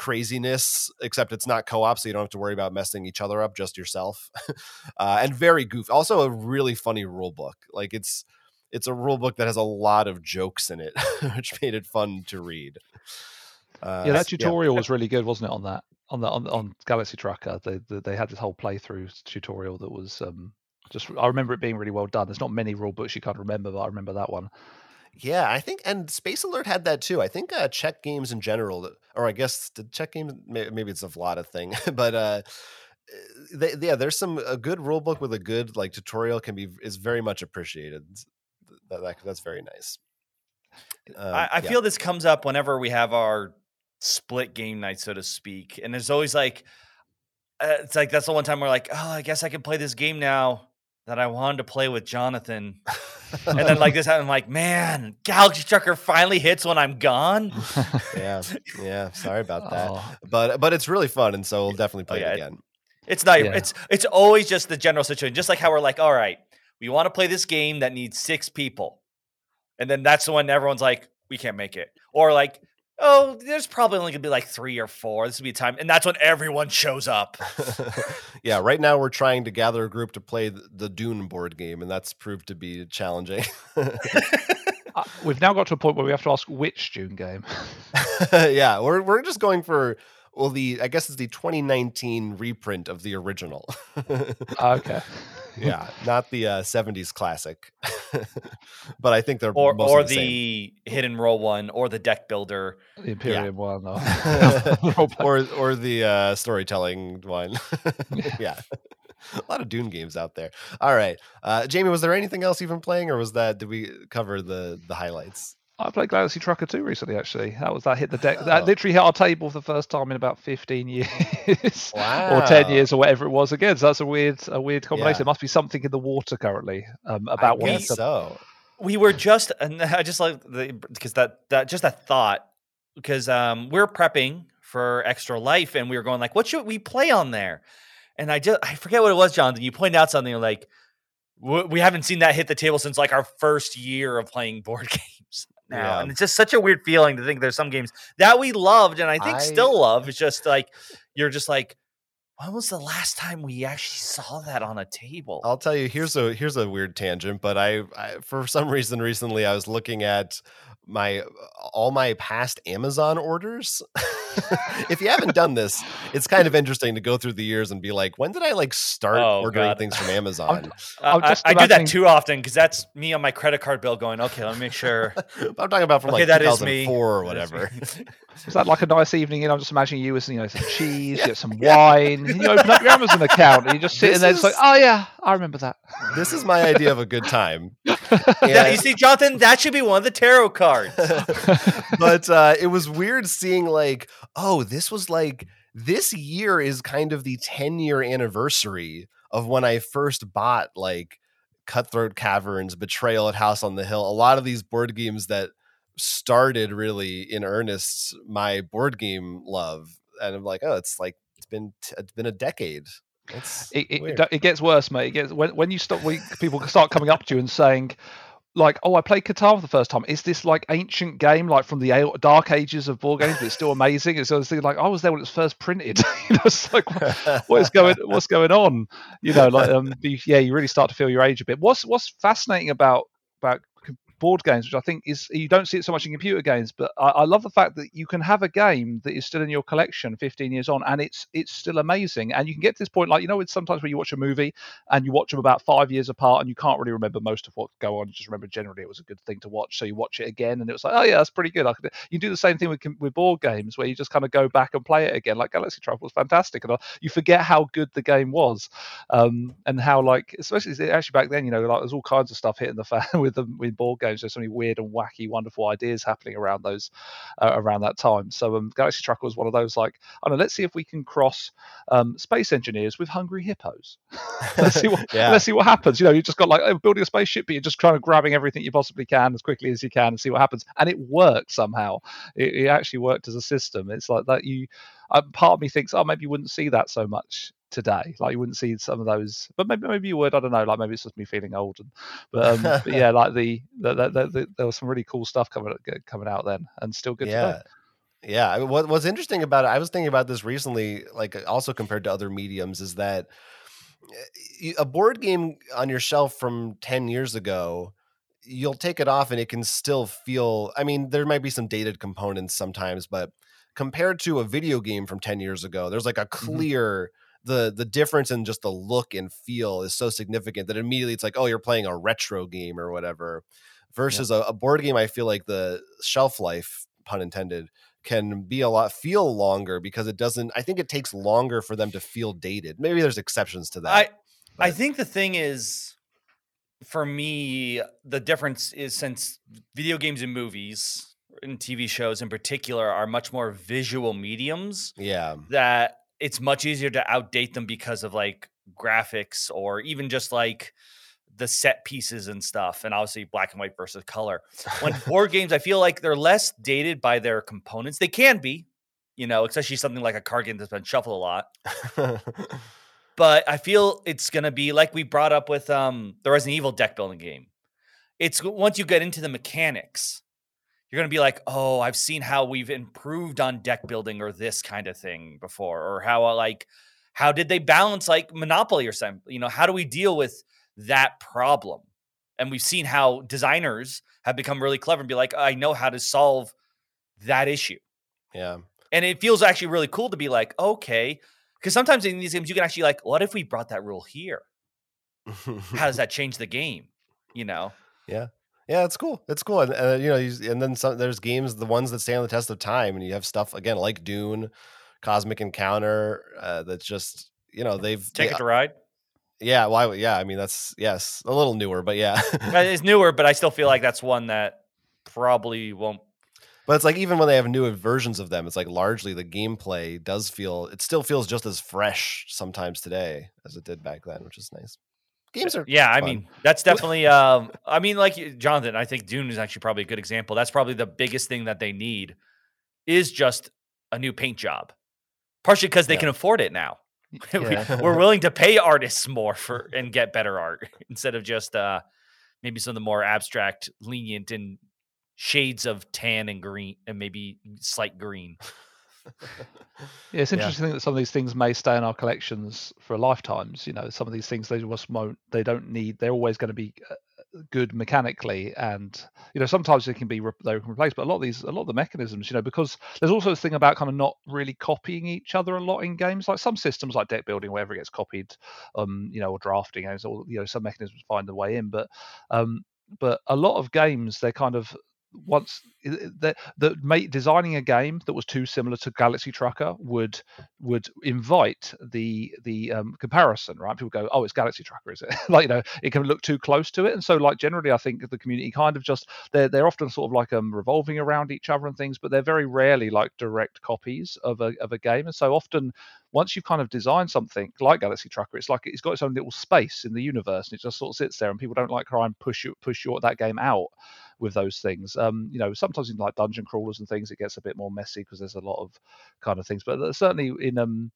craziness, except it's not co-op, so you don't have to worry about messing each other up, just yourself. uh, and very goofy. Also, a really funny rule book. Like it's it's a rule book that has a lot of jokes in it, which made it fun to read. Uh, yeah, that tutorial yeah. was really good, wasn't it? On that, on the on, on Galaxy Trucker, they, they, they had this whole playthrough tutorial that was um, just. I remember it being really well done. There's not many rule books you can't remember, but I remember that one. Yeah, I think, and Space Alert had that too. I think uh, Czech games in general, or I guess the Czech games, maybe it's a Vlaada thing, but uh, they, yeah, there's some a good rule book with a good like tutorial can be is very much appreciated. That, that that's very nice. Um, I, I yeah. feel this comes up whenever we have our split game night, so to speak, and there's always like, uh, it's like that's the one time we're like, oh, I guess I can play this game now that I wanted to play with Jonathan. and then like this I'm like, man, Galaxy Trucker finally hits when I'm gone. yeah, yeah. Sorry about that, oh. but but it's really fun, and so we'll definitely play oh, yeah, it again. It's not. Yeah. It's it's always just the general situation. Just like how we're like, all right, we want to play this game that needs six people, and then that's the one everyone's like, we can't make it, or like oh, there's probably only gonna be like three or four. This would be a time, and that's when everyone shows up. yeah, right now we're trying to gather a group to play the Dune board game, and that's proved to be challenging. uh, we've now got to a point where we have to ask which Dune game. yeah, we're we're just going for well, the I guess it's the 2019 reprint of the original. okay yeah, not the uh, 70s classic. but I think they're or or the, the hidden roll one or the deck builder, the Imperium yeah. one, or or the uh, storytelling one. yeah. A lot of Dune games out there. All right, uh, Jamie, was there anything else you've been playing, or was that did we cover the the highlights? I played Galaxy Trucker 2 recently, actually. That was that hit the deck. Oh. That literally hit our table for the first time in about 15 years. Wow. or 10 years or whatever it was again. So that's a weird a weird combination. Yeah. There must be something in the water currently um, about I what so. We were just, and I just like the, because that, that, just a thought, because um, we're prepping for Extra Life and we were going like, what should we play on there? And I just, I forget what it was, Jonathan. You pointed out something like, we haven't seen that hit the table since like our first year of playing board games now. Yeah. And it's just such a weird feeling to think there's some games that we loved and I think I, still love. It's just like you're just like, when was the last time we actually saw that on a table? I'll tell you. Here's a here's a weird tangent, but I, I for some reason recently I was looking at my all my past Amazon orders. if you haven't done this, it's kind of interesting to go through the years and be like, when did I like start oh, ordering God. things from Amazon? I'm, I'm I, I, do that too often because that's me on my credit card bill going, okay, let me make sure. I'm talking about from okay, like that 2004 or whatever. Is that like a nice evening? And I'm just imagining you with you know some cheese, yeah. get some wine. You open up your Amazon account and you just sit in there, is, it's like, oh yeah, I remember that. This is my idea of a good time. yeah, you see, Jonathan, that should be one of the tarot cards. but uh, it was weird seeing like, oh, this was like this year is kind of the 10 year anniversary of when I first bought like Cutthroat Caverns, Betrayal at House on the Hill. A lot of these board games that started really in earnest my board game love, and I'm like, oh, it's like it's been it's been a decade. It, it, it, gets worse, mate. It gets when when you stop. People start coming up to you and saying, like, oh, I played Catan for the first time. Is this like ancient game, like from the dark ages of board games, but it's still amazing? It's so I was thinking, like, I was there when it was first printed. you know, it's like, what is going, what's going on? You know, like, um, yeah, you really start to feel your age a bit. What's what's fascinating about about board games, which I think is you don't see it so much in computer games, but I, I, love the fact that you can have a game that is still in your collection 15 years on, and it's it's still amazing. And you can get to this point, like you know, it's sometimes when you watch a movie and you watch them about five years apart, and you can't really remember most of what go on. You just remember generally it was a good thing to watch, so you watch it again, and it was like, oh yeah, that's pretty good. I could, you do the same thing with with board games where you just kind of go back and play it again. Like Galaxy Truck was fantastic, and you forget how good the game was, um, and how like especially actually back then, you know, like there's all kinds of stuff hitting the fan with them with board games games. There's so many weird and wacky, wonderful ideas happening around those uh, around that time. So um, Galaxy Trucker was one of those like, I don't know, let's see if we can cross um, space engineers with hungry hippos. let's see what yeah. let's see what happens. You know, you've just got like oh, building a spaceship, but you're just kind of grabbing everything you possibly can as quickly as you can and see what happens. And it worked somehow. It, it actually worked as a system. It's like that you. Uh, part of me thinks, oh, maybe you wouldn't see that so much today. Like you wouldn't see some of those, but maybe maybe you would. I don't know. Like maybe it's just me feeling old. And, but, um, but yeah, like the, the, the, the, there was some really cool stuff coming coming out then, and still good. Yeah. Today. Yeah, what what's interesting about it, I was thinking about this recently, like also compared to other mediums, is that eh, a board game on your shelf from 10 years ago, you'll take it off and it can still feel, I mean, there might be some dated components sometimes, but compared to a video game from 10 years ago, there's like a mm-hmm. clear mm-hmm the the difference in just the look and feel is so significant that immediately it's like, oh, you're playing a retro game or whatever. Versus yeah. a, a board game, I feel like the shelf life, pun intended, can be a lot feel longer because it doesn't. I think it takes longer for them to feel dated. Maybe there's exceptions to that. I but. I think the thing is, for me, the difference is since video games and movies and TV shows in particular are much more visual mediums. Yeah, that it's much easier to outdate them because of like graphics or even just like the set pieces and stuff and obviously black and white versus color. When board games i feel like they're less dated by their components. They can be you know especially something like a card game that's been shuffled a lot. But i feel it's going to be like we brought up with um the resident evil deck building game. It's once you get into the mechanics you're going to be like, oh, I've seen how we've improved on deck building or this kind of thing before, or how uh, like how did they balance like Monopoly or something? You know, how do we deal with that problem? And we've seen how designers have become really clever and be like, I know how to solve that issue. Yeah. And it feels actually really cool to be like, okay, because sometimes in these games you can actually like, what if we brought that rule here? how does that change the game? You know? Yeah. Yeah, it's cool. It's cool, and uh, you know, you, and then some, there's games, the ones that stand on the test of time, and you have stuff again like Dune, Cosmic Encounter. Uh, that's just you know they've take they, it to ride. Yeah, why? Well, yeah, I mean that's yes, a little newer, but yeah, it's newer, but I still feel like that's one that probably won't. But it's like even when they have new versions of them, it's like largely the gameplay does feel it still feels just as fresh sometimes today as it did back then, which is nice games are yeah fun. i mean that's definitely um i mean like jonathan i think dune is actually probably a good example that's probably the biggest thing that they need is just a new paint job partially because they yeah. can afford it now yeah. we're willing to pay artists more for and get better art instead of just uh maybe some of the more abstract lenient and shades of tan and green and maybe slight green yeah, it's interesting yeah. that some of these things may stay in our collections for lifetimes. You know, some of these things they just won't. They don't need. They're always going to be uh, good mechanically, and you know sometimes they can be re- they can replaced. But a lot of these, a lot of the mechanisms, you know, because there's also this thing about kind of not really copying each other a lot in games. Like some systems, like deck building, wherever it gets copied, um, you know, or drafting, or you know, some mechanisms find their way in. But um, but a lot of games, they're kind of once that that designing a game that was too similar to Galaxy Trucker would would invite the the um, comparison, right? People go, "Oh, it's Galaxy Trucker, is it?" like you know, it can look too close to it, and so like generally, I think the community kind of just they're they're often sort of like um revolving around each other and things, but they're very rarely like direct copies of a of a game, and so often once you've kind of designed something like Galaxy Trucker, it's like it's got its own little space in the universe, and it just sort of sits there, and people don't like try and push you push your that game out with those things. Um, you know, sometimes in like dungeon crawlers and things, it gets a bit more messy because there's a lot of kind of things. But certainly in um,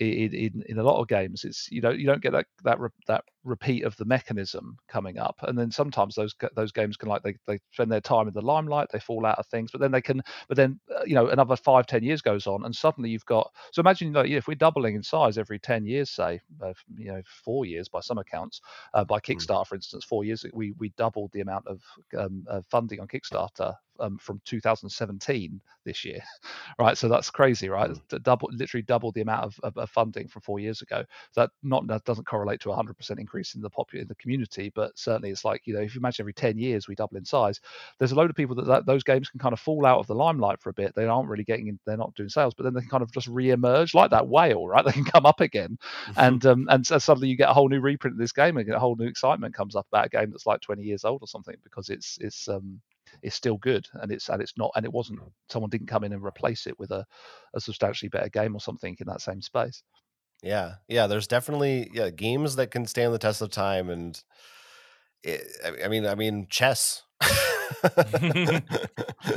in, in, in a lot of games it's you know you don't get that that that repeat of the mechanism coming up and then sometimes those those games can like they, they spend their time in the limelight they fall out of things but then they can but then uh, you know another five ten years goes on and suddenly you've got so imagine like, if we're doubling in size every 10 years say uh, you know four years by some accounts uh, by hmm. kickstarter for instance four years we we doubled the amount of um, uh, funding on kickstarter um, from 2017 this year, right? So that's crazy, right? Mm. Double, literally double the amount of, of, of, funding from four years ago. that not that doesn't correlate to a 100% increase in the popular in the community, but certainly it's like you know if you imagine every 10 years we double in size, there's a load of people that, that those games can kind of fall out of the limelight for a bit. They aren't really getting, in, they're not doing sales, but then they can kind of just re-emerge like that whale, right? They can come up again, and um, and so suddenly you get a whole new reprint of this game, and a whole new excitement comes up about a game that's like 20 years old or something because it's it's um is still good and it's and it's not and it wasn't someone didn't come in and replace it with a, a substantially better game or something in that same space yeah yeah there's definitely yeah games that can stand the test of time and eh, it, i mean i mean chess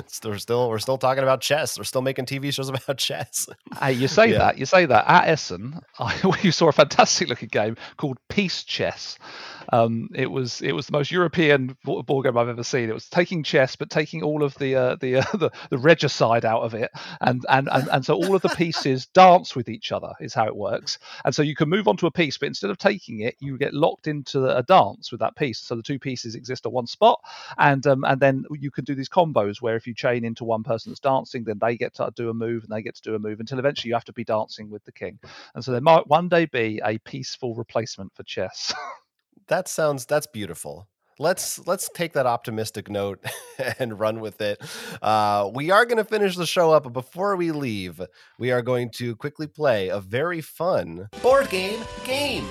we're still we're still talking about chess. We're still making TV shows about chess. hey, you say yeah. that you say that at Essen, I, we saw a fantastic looking game called Peace Chess. Um, it was it was the most European board game I've ever seen. It was taking chess, but taking all of the uh, the, uh, the the regicide out of it, and, and and and so all of the pieces dance with each other is how it works. And so you can move on to a piece, but instead of taking it, you get locked into a dance with that piece. So the two pieces exist at one spot, and um, and then you can do these combos where if you chain into one person that's dancing, then they get to do a move and they get to do a move until eventually you have to be dancing with the king. And so there might one day be a peaceful replacement for chess. that sounds that's beautiful let's let's take that optimistic note and run with it. Uh, we are going to finish the show up, but before we leave, we are going to quickly play a very fun board game game.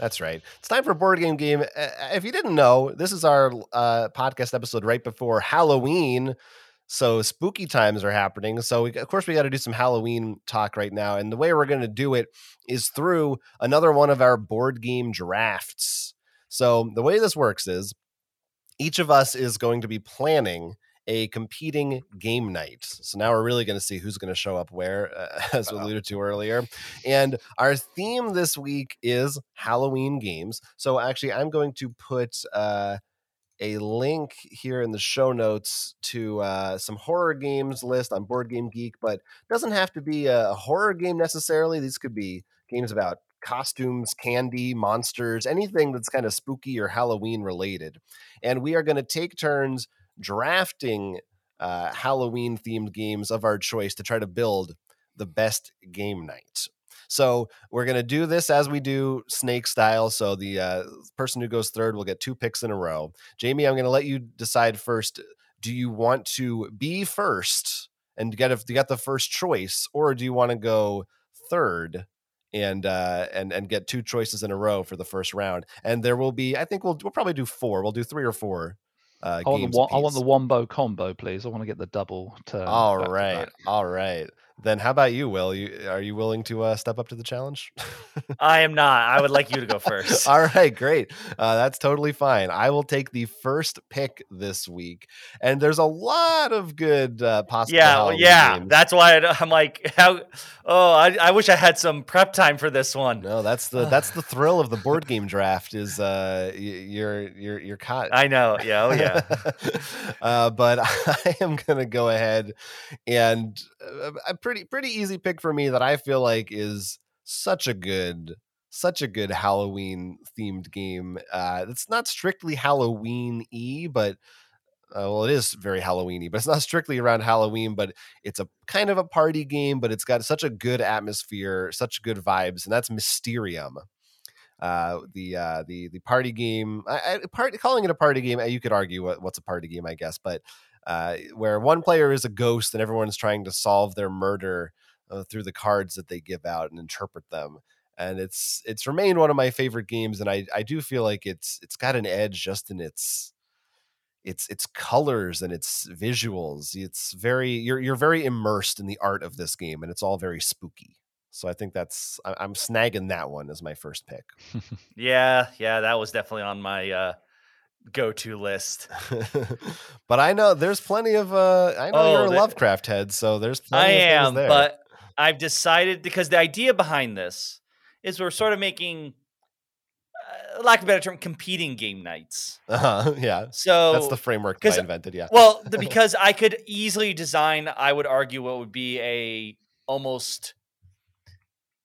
That's right. It's time for board game game. If you didn't know, this is our uh, podcast episode right before Halloween. So spooky times are happening. So we, of course we got to do some Halloween talk right now, and the way we're going to do it is through another one of our board game drafts. So the way this works is each of us is going to be planning a competing game night. So now we're really going to see who's going to show up where, uh, as we alluded to earlier. And our theme this week is Halloween games. So actually, I'm going to put. Uh, a link here in the show notes to uh, some horror games list on Board Game Geek, but doesn't have to be a horror game necessarily. These could be games about costumes, candy, monsters, anything that's kind of spooky or Halloween related. And we are going to take turns drafting uh, Halloween themed games of our choice to try to build the best game night. So we're going to do this as we do snake style. So the uh, person who goes third will get two picks in a row. Jamie, I'm going to let you decide first. Do you want to be first and get a, get the first choice, or do you want to go third and uh, and and get two choices in a row for the first round? And there will be, I think we'll we'll probably do four. We'll do three or four uh, I, want the, I want the wombo combo, please. I want to get the double turn. All right, all right. Then how about you, Will? You are you willing to uh, step up to the challenge? I am not. I would like you to go first. All right, great. Uh, that's totally fine. I will take the first pick this week, and there's a lot of good uh, possible. Yeah, yeah. Games. That's why I'm like, how? Oh, I, I wish I had some prep time for this one. No, that's the that's the thrill of the board game draft. Is uh, you're you're you're caught. I know. Yeah. Oh yeah. uh, but I am gonna go ahead and uh, I'm pretty pretty pretty easy pick for me that I feel like is such a good such a good Halloween themed game. Uh, it's not strictly Halloween y, but uh, well, it is very Halloweeny, but it's not strictly around Halloween. But it's a kind of a party game, but it's got such a good atmosphere, such good vibes, and that's Mysterium. Uh, the uh, the the party game, I, I, part, calling it a party game, you could argue what, what's a party game, I guess, but uh, where one player is a ghost and everyone's trying to solve their murder uh, through the cards that they give out and interpret them. And it's it's remained one of my favorite games, and I I do feel like it's it's got an edge just in its its its colors and its visuals. It's very you're you're very immersed in the art of this game, and it's all very spooky. So I think that's I'm snagging that one as my first pick. yeah, yeah, that was definitely on my uh, go-to list. but I know there's plenty of uh I know oh, you're a Lovecraft head, so there's I am, but I've decided because the idea behind this is we're sort of making, uh, lack of a better term, competing game nights. Uh-huh, yeah. So That's the framework that I invented. Yeah. well, the, because I could easily design, I would argue, what would be a almost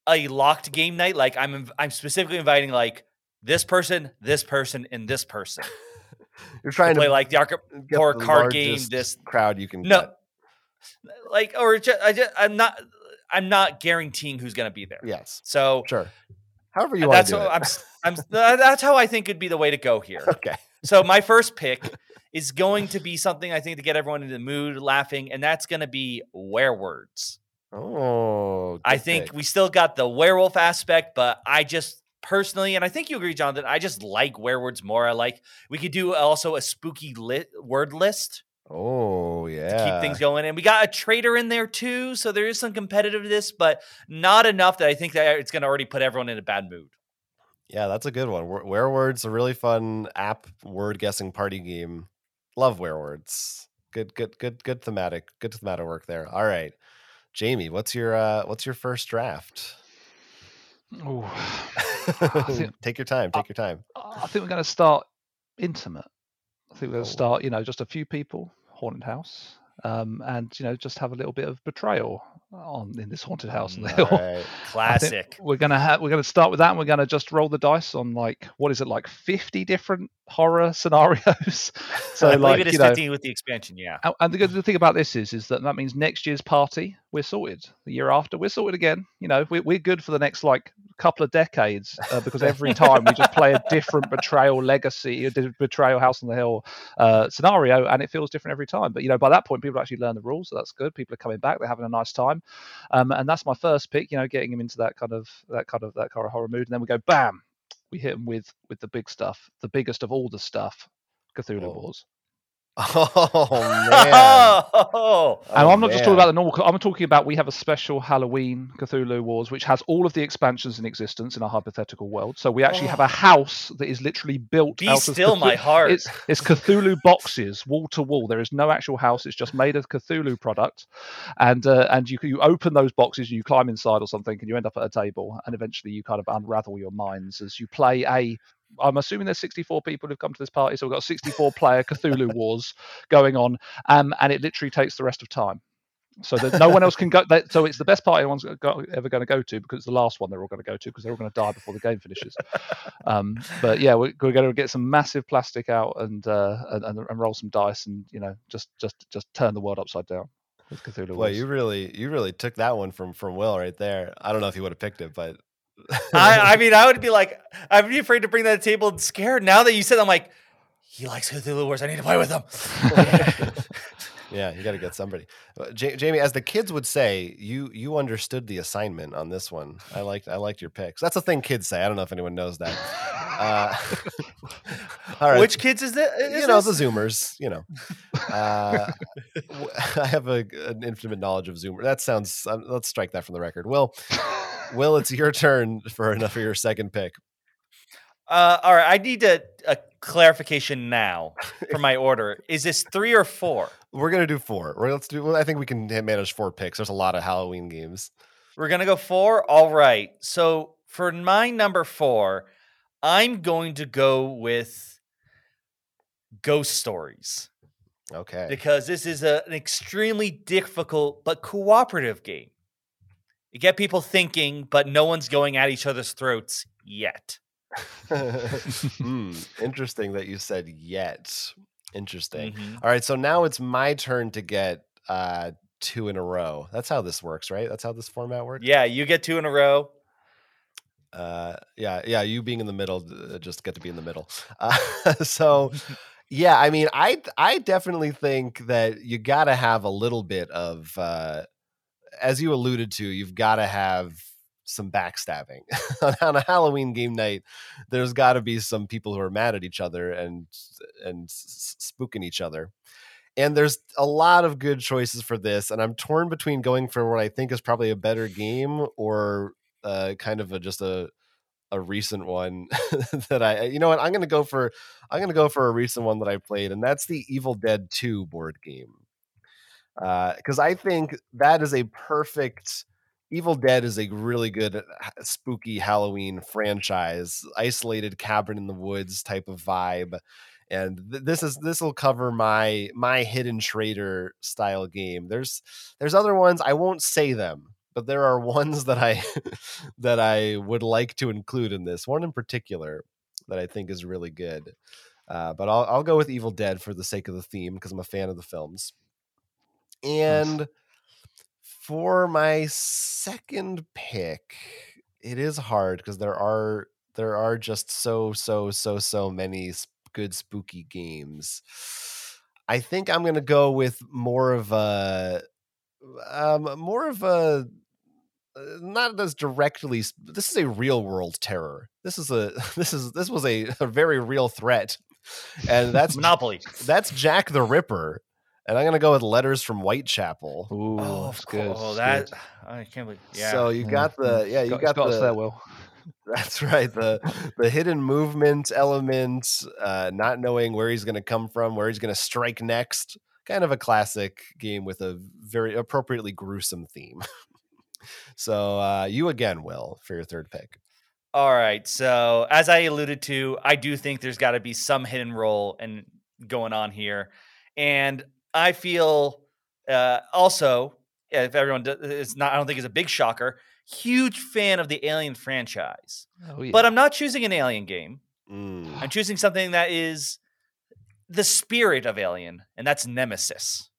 a locked game night. Like I'm, I'm specifically inviting like this person, this person, and this person You're trying to play to like the get or the card game. This crowd you can no, get. like or just, I just, I'm not, I'm not guaranteeing who's going to be there. Yes. So Sure. However you want to do it. I'm, I'm. That's how I think would be the way to go here. okay. So my first pick is going to be something I think to get everyone in the mood, laughing, and that's going to be werewords. Oh, I think pick. we still got the werewolf aspect, but I just personally, and I think you agree, Jonathan, I just like werewords more. I like we could do also a spooky lit word list Oh to yeah. keep things going, and we got a trader in there too, so there is some competitiveness, but not enough that I think that it's going to already put everyone in a bad mood. Yeah, that's a good one. Were- Wereword's a really fun app word guessing party game. Love Werewords. Good, good, good, good thematic. Good thematic work there. All right, Jamie, what's your uh, what's your first draft? Think, take your time. Take your time. I think we're going to start intimate. I think we're going Oh. to start, you know, just a few people, haunted house, um, and you know, just have a little bit of betrayal on in this haunted house on the hill. right. Classic. We're gonna have we're gonna start with that. And we're gonna just roll the dice on like what is it like fifty different horror scenarios. so I like it is you know, 15 with the expansion, yeah. and- and the good the thing about this is is that that means next year's party we're sorted. The year after we're sorted again. You know we're we're good for the next like couple of decades uh, because every time we just play a different betrayal legacy, betrayal house on the hill uh, scenario, and it feels different every time. But you know by that point people actually learn the rules, so that's good. People are coming back, they're having a nice time, um, and that's my first pick. You know getting him into that kind of that kind of that kind of horror mood, and then we go bam, we hit him with with the big stuff, the biggest of all the stuff, Cthulhu Whoa. Wars. Oh man. Oh, And Oh, I'm not just talking about the normal. I'm talking about we have a special Halloween Cthulhu Wars, which has all of the expansions in existence in our hypothetical world. So we actually have a house that is literally built. be out of still, Cthul- my heart. It's it's Cthulhu boxes, wall to wall. There is no actual house. It's just made of Cthulhu product, and uh, and you you open those boxes and you climb inside or something, and you end up at a table, and eventually you kind of unravel your minds as you play a. I'm assuming there's 64 people who've come to this party, so we've got 64 player Cthulhu Wars going on, um, and it literally takes the rest of time. So that no one else can go. That, so it's the best party anyone's go, ever going to go to because it's the last one they're all going to go to because they're all going to die before the game finishes. um, but yeah, we're, we're going to get some massive plastic out and, uh, and and roll some dice and you know just just just turn the world upside down with Cthulhu. Wars. you really you really took that one from from Will right there. I don't know if he would have picked it, but I, I mean, I would be like, I'd be afraid to bring that to the table and scared. Now that you said, I'm like, he likes Cthulhu Wars. I need to play with him. yeah, you got to get somebody. Uh, Jamie, as the kids would say, you you understood the assignment on this one. I liked I liked your picks. That's a thing kids say. I don't know if anyone knows that. Uh, all right, Which kids is that? Is you know the? Zoomers. You know, uh, w- I have a, an infinite knowledge of Zoomer. That sounds. Um, let's strike that from the record. Will, Will, it's your turn for enough for your second pick. Uh, all right, I need a, a clarification now for my order. Is this three or four? We're gonna do four. We're, let's do. well, I think we can manage four picks. There's a lot of Halloween games. We're gonna go four. All right. So for my number four, I'm going to go with ghost stories Okay. because this is a, an extremely difficult but cooperative game. You get people thinking, but no one's going at each other's throats yet. Hmm, interesting that you said yet. Interesting. Mhm. All right, so now it's my turn to get uh two in a row. That's how this works, right? That's how this format works. Yeah, you get two in a row. Uh, yeah, yeah. You being in the middle, uh, just get to be in the middle. Uh, so, yeah. I mean, I I definitely think that you got to have a little bit of, uh, as you alluded to, you've got to have some backstabbing on a Halloween game night. There's got to be some people who are mad at each other and and spooking each other. And there's a lot of good choices for this, and I'm torn between going for what I think is probably a better game or uh, kind of a, just a a recent one that I you know what I'm gonna go for I'm gonna go for a recent one that I played, and that's the Evil Dead 2 board game. Because I think that is a perfect Evil Dead is a really good uh, spooky Halloween franchise, isolated cabin in the woods type of vibe. And th- this is this will cover my my hidden trader style game. There's there's other ones I won't say them, but there are ones that I that I would like to include in this. One in particular that I think is really good. Uh, but I'll I'll go with Evil Dead for the sake of the theme because I'm a fan of the films. And for my second pick, it is hard because there are there are just so so so so many good spooky games. I think I'm gonna go with more of a um more of a uh, not as directly this is a real world terror this is a this is this was a, a very real threat and that's Monopoly. that's jack the ripper and i'm gonna go with letters from whitechapel Ooh, Oh, that's of good. course. Oh, that good. I can't believe. Yeah. so you got the yeah you got, it's got got us there, Will. that's right the the hidden movement element uh not knowing where he's gonna come from where he's gonna strike next kind of a classic game with a very appropriately gruesome theme so uh you again will for your third pick All right. So as I alluded to, I do think there's got to be some hidden role and going on here, and I feel uh, also if everyone does, it's not, I don't think it's a big shocker. Huge fan of the Alien franchise, Oh, yeah. but I'm not choosing an Alien game. Mm. I'm choosing something that is the spirit of Alien, and that's Nemesis.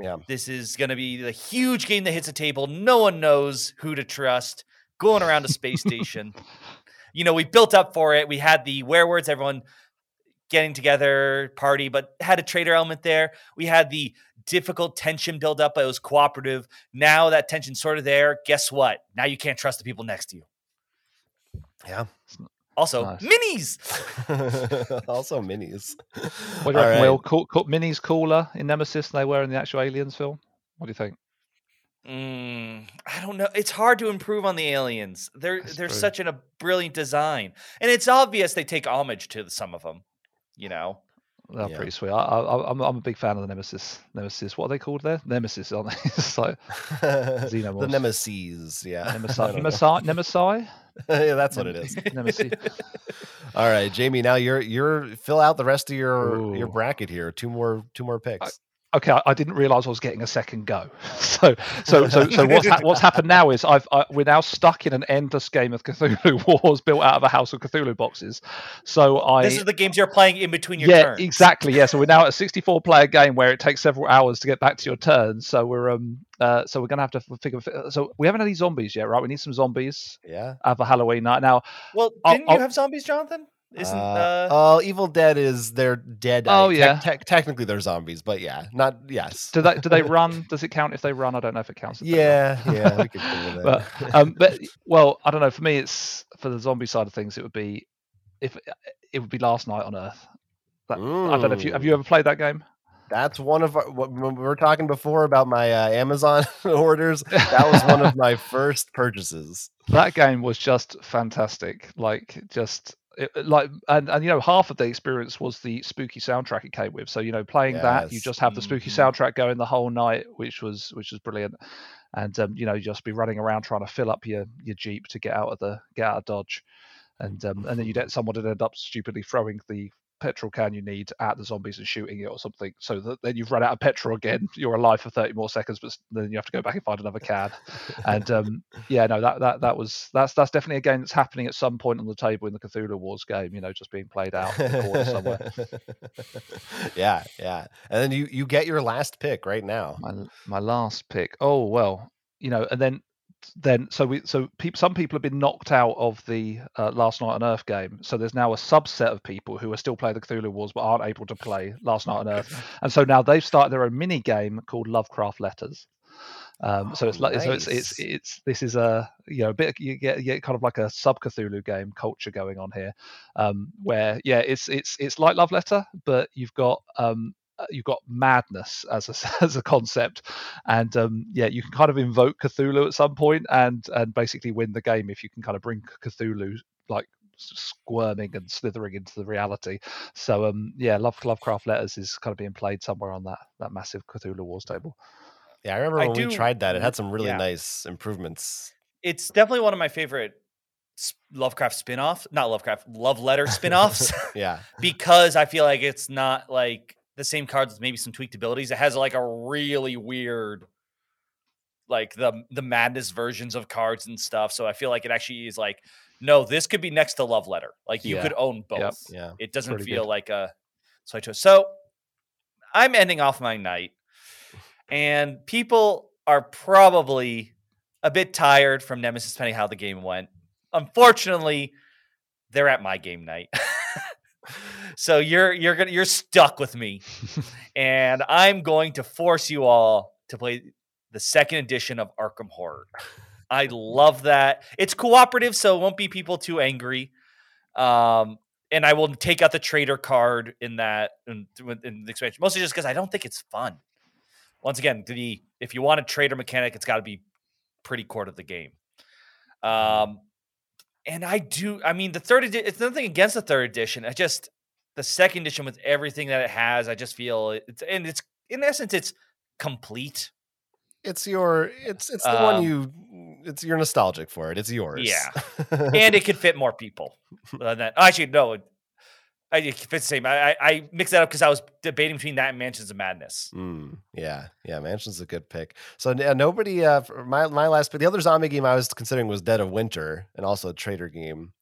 Yeah. This is going to be the huge game that hits a table. No one knows who to trust. Going around a space station. You know, we built up for it. We had the werewords, everyone getting together, party, but had a trader element there. We had the difficult tension build up, but it was cooperative. Now that tension's sort of there. Guess what? Now you can't trust the people next to you. Yeah. Also, Nice. minis. also minis. What do you All reckon, right. Will? Cool, cool, minis cooler in Nemesis than they were in the actual Aliens film. What do you think? Mm, I don't know. It's hard to improve on the aliens. They're That's they're true. such an, a brilliant design, and it's obvious they take homage to some of them. You know, They're Yeah. pretty sweet. I, I, I'm, I'm a big fan of the Nemesis. Nemesis. What are they called there? Nemesis, aren't they? it's like the nemesis. Yeah. I Nemesis. don't. Nemesi. Nemesi. yeah, that's what it is. Nemesis. All right, Jamie. Now you're you're fill out the rest of your your bracket here. Two more two more picks. Okay, I, I didn't realise I was getting a second go. So, so, so, so what's ha- what's happened now is I've I, we're now stuck in an endless game of Cthulhu Wars built out of a house of Cthulhu boxes. So I this is the games you're playing in between your yeah, turns. exactly. Yeah, so we're now at a 64 player game where it takes several hours to get back to your turn. So we're um uh so we're gonna have to figure. So we haven't had any zombies yet, right? We need some zombies. yeah. Have a Halloween night now. Well, didn't I'll- you have zombies, Jonathan? Isn't Uh, uh, oh, Evil Dead is they're dead. Oh, I- tec- yeah. technically they're zombies, but yeah, not yes. Do they do they run? Does it count if they run? I don't know if it counts. If yeah, yeah. We can but um, but well, I don't know. For me, it's for the zombie side of things. It would be if it would be Last Night on Earth. That, I don't know if you have you ever played that game. That's one of our, what- we were talking before about my uh, Amazon orders. That was one of my first purchases. that game was just fantastic like just it, like and, and you know half of the experience was the spooky soundtrack it came with. So you know playing that you just have the spooky Mhm. soundtrack going the whole night which was which was brilliant. And um, you know you just be running around trying to fill up your your jeep to get out of the get out of dodge. And um, and then you'd someone would end up stupidly throwing the petrol can you need at the zombies and shooting it or something so that then you've run out of petrol again you're alive for 30 more seconds but then you have to go back and find another can and um, yeah, no, that that that was that's that's definitely a game that's happening at some point on the table in the Cthulhu Wars game. You know, just being played out in the corner somewhere. yeah, yeah. And then you you get your last pick right now. My my last pick. Oh well, you know, and then then so we so peop some people have been knocked out of the uh, Last Night on Earth game. So there's now a subset of people who are still playing the Cthulhu Wars but aren't able to play Last Night on Earth, and so now they've started their own mini game called Lovecraft Letters. Um, so it's Oh, like so it's it's it's this is a you know a bit you get you get kind of like a sub Cthulhu game culture going on here, um, where yeah it's it's it's like Love Letter, but you've got um, you've got madness as a as a concept, and um, yeah you can kind of invoke Cthulhu at some point and and basically win the game if you can kind of bring Cthulhu like squirming and slithering into the reality. So um yeah, Love Lovecraft Letters is kind of being played somewhere on that that massive Cthulhu Wars table. Yeah, I remember I when do- we tried that. It had some really yeah. nice improvements. It's definitely one of my favorite Lovecraft spin-offs, not Lovecraft, love letter spin-offs Yeah. because I feel like it's not like the same cards with maybe some tweaked abilities. It has like a really weird like the the madness versions of cards and stuff. So I feel like it actually is like no, this could be next to love letter. Like you Yeah. could own both. Yep. Yeah. It doesn't Pretty feel good. like a so I chose. So I'm ending off my night, and people are probably a bit tired from Nemesis, depending how the game went. Unfortunately, they're at my game night. so you're you're gonna you're stuck with me, and I'm going to force you all to play the second edition of Arkham Horror. I love that. It's cooperative, so it won't be people too angry. Um, and I will take out the trader card in that in, in the expansion, mostly just because I don't think it's fun. Once again, the if you want a trader mechanic, it's got to be pretty core to the game. Um, and I do. I mean, the third edition. It's nothing against the third edition. I just the second edition with everything that it has. I just feel it's and it's in essence it's complete. It's your it's it's the one Um, you it's you're nostalgic for it. It's yours. Yeah. and it could fit more people. than that. Actually, no, it, I, it fits the same. I, I, mixed that up because I was debating between that and Mansions of Madness. Mm, yeah, yeah, Mansion's is a good pick. So yeah, nobody. Uh, for my my last, but the other zombie game I was considering was Dead of Winter, and also a trader game.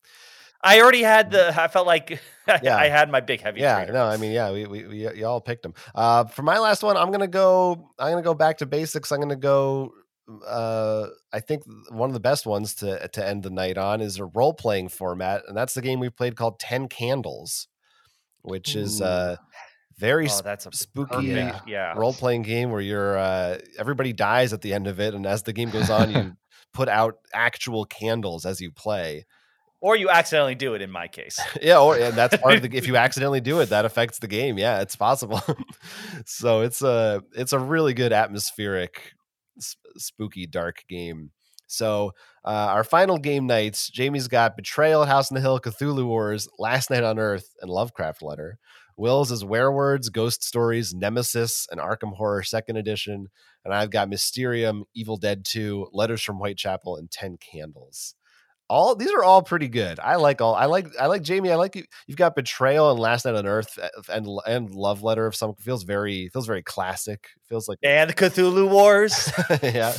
I already had the. I felt like Yeah. I had my big heavy. yeah, trader. no, I mean, yeah, we we, we y'all picked them. Uh, for my last one, I'm gonna go. I'm gonna go back to basics. I'm gonna go. Uh, I think one of the best ones to to end the night on is a role playing format, and that's the game we played called Ten Candles, which is Ooh. uh very Oh, that's a spooky Yeah. Yeah. role playing game where you're uh everybody dies at the end of it, and as the game goes on, you put out actual candles as you play. Or you accidentally do it in my case. yeah, or and that's part of the. If you accidentally do it, that affects the game. Yeah, it's possible. so it's a it's a really good atmospheric, spooky, dark game. So uh, our final game nights, Jamie's got Betrayal, House on the Hill, Cthulhu Wars, Last Night on Earth, and Lovecraft Letter. Will's is Werewords, Ghost Stories, Nemesis, and Arkham Horror Second Edition. And I've got Mysterium, Evil Dead 2, Letters from Whitechapel, and Ten Candles all these are all pretty good. I like all. I like. I like Jamie. I like you. You've got Betrayal and Last Night on Earth uh, and and Love Letter of some feels very feels very classic. Feels like And Cthulhu Wars. yeah,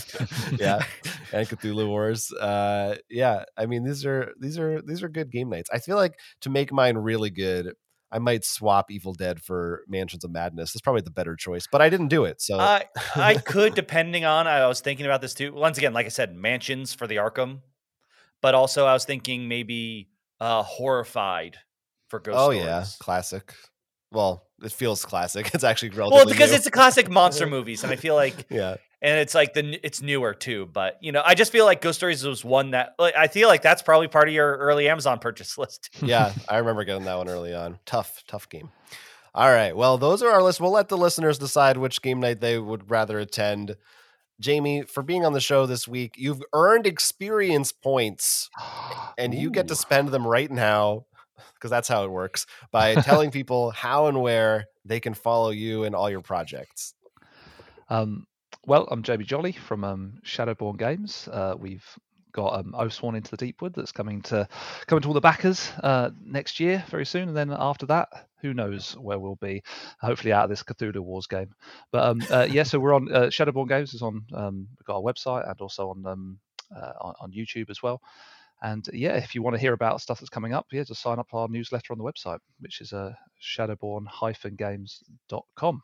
yeah, and Cthulhu Wars. Uh, yeah. I mean, these are these are these are good game nights. I feel like to make mine really good, I might swap Evil Dead for Mansions of Madness. That's probably the better choice, but I didn't do it. So I I could, depending on. I was thinking about this too. Once again, like I said, mansions for the Arkham, but also I was thinking maybe uh horrified for Ghost oh Stories. yeah, classic. Well, it feels classic. It's actually relatively Well, because new. it's a classic monster movies, and I feel like, yeah. and it's like the it's newer too. But you know, I just feel like Ghost Stories was one that like, I feel like that's probably part of your early Amazon purchase list. yeah, I remember getting that one early on. Tough, tough game. All right. Well, those are our lists. We'll let the listeners decide which game night they would rather attend. Jamie, for being on the show this week, you've earned experience points and you get to spend them right now because that's how it works by telling people how and where they can follow you and all your projects. Um, well, I'm Jamie Jolly from um, Shadowborne Games. Uh, we've got um, Oathsworn into the Deepwood that's coming to coming to all the backers uh, next year, very soon, and then after that, who knows where we'll be? Hopefully, out of this Cthulhu Wars game. But um, uh, yeah, so we're on uh, Shadowborne Games is on. Um, we've got our website and also on um, uh, on, on YouTube as well. And yeah, if you want to hear about stuff that's coming up, yeah, just sign up to our newsletter on the website, which is uh, shadowborne-games.com.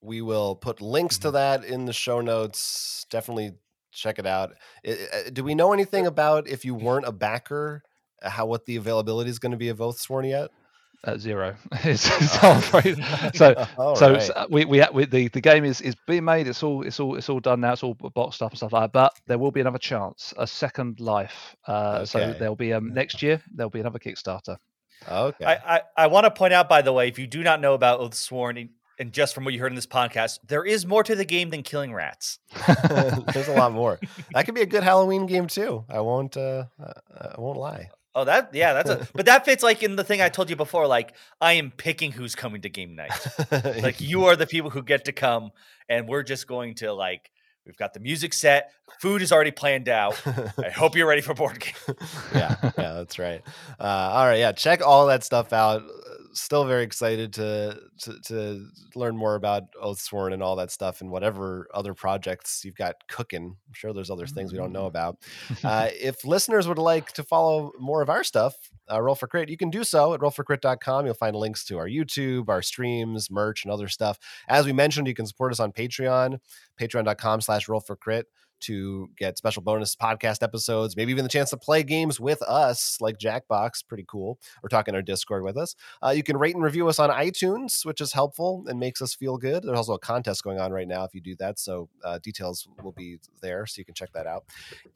We will put links Mm-hmm. to that in the show notes. Definitely check it out. I- I- Do we know anything about if you weren't a backer, uh, how what the availability is going to be of Oathsworn yet? At zero. it's, it's. So so right. s- uh, we we, ha- we the, the game is is being made. It's all it's all it's all done now. It's all boxed up and stuff like that. But there will be another chance, a second life. Uh, So there'll be um next year. There'll be another Kickstarter. okay. I, I, I want to point out, by the way, if you do not know about Oathsworn, and, and just from what you heard in this podcast, there is more to the game than killing rats. There's a lot more. That could be a good Halloween game too. I won't. Uh, uh, I won't lie. Oh, that yeah, that's a but that fits like in the thing I told you before. Like I am picking who's coming to game night. Like you are the people who get to come, and we're just going to like we've got the music set, food is already planned out. I hope you're ready for board game. yeah, yeah, that's right. Uh, all right, yeah, check all that stuff out. Still very excited to, to to learn more about Oathsworn and all that stuff, and whatever other projects you've got cooking. I'm sure there's other things we don't know about. Uh, if listeners would like to follow more of our stuff, uh, Roll for Crit, you can do so at rollforcrit.com. You'll find links to our YouTube, our streams, merch, and other stuff. As we mentioned, you can support us on Patreon, patreon.com slash roll for crit to get special bonus podcast episodes, maybe even the chance to play games with us, like Jackbox, pretty cool, or talk in our Discord with us. Uh, you can rate and review us on iTunes, which is helpful and makes us feel good. There's also a contest going on right now if you do that, so uh, details will be there, so you can check that out.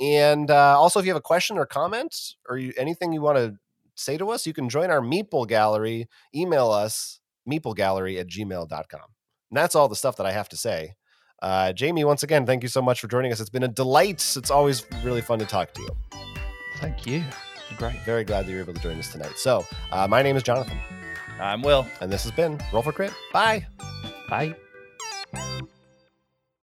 And uh, also, if you have a question or comment or you, anything you want to say to us, you can join our Meeple Gallery. Email us, meeplegallery at gmail.com. And that's all the stuff that I have to say. Uh, Jamie, once again, thank you so much for joining us. It's been a delight. It's always really fun to talk to you. Thank you. Great. Very glad that you were able to join us tonight. So, uh, my name is Jonathan, I'm Will. and this has been Roll for Crit. Bye. Bye.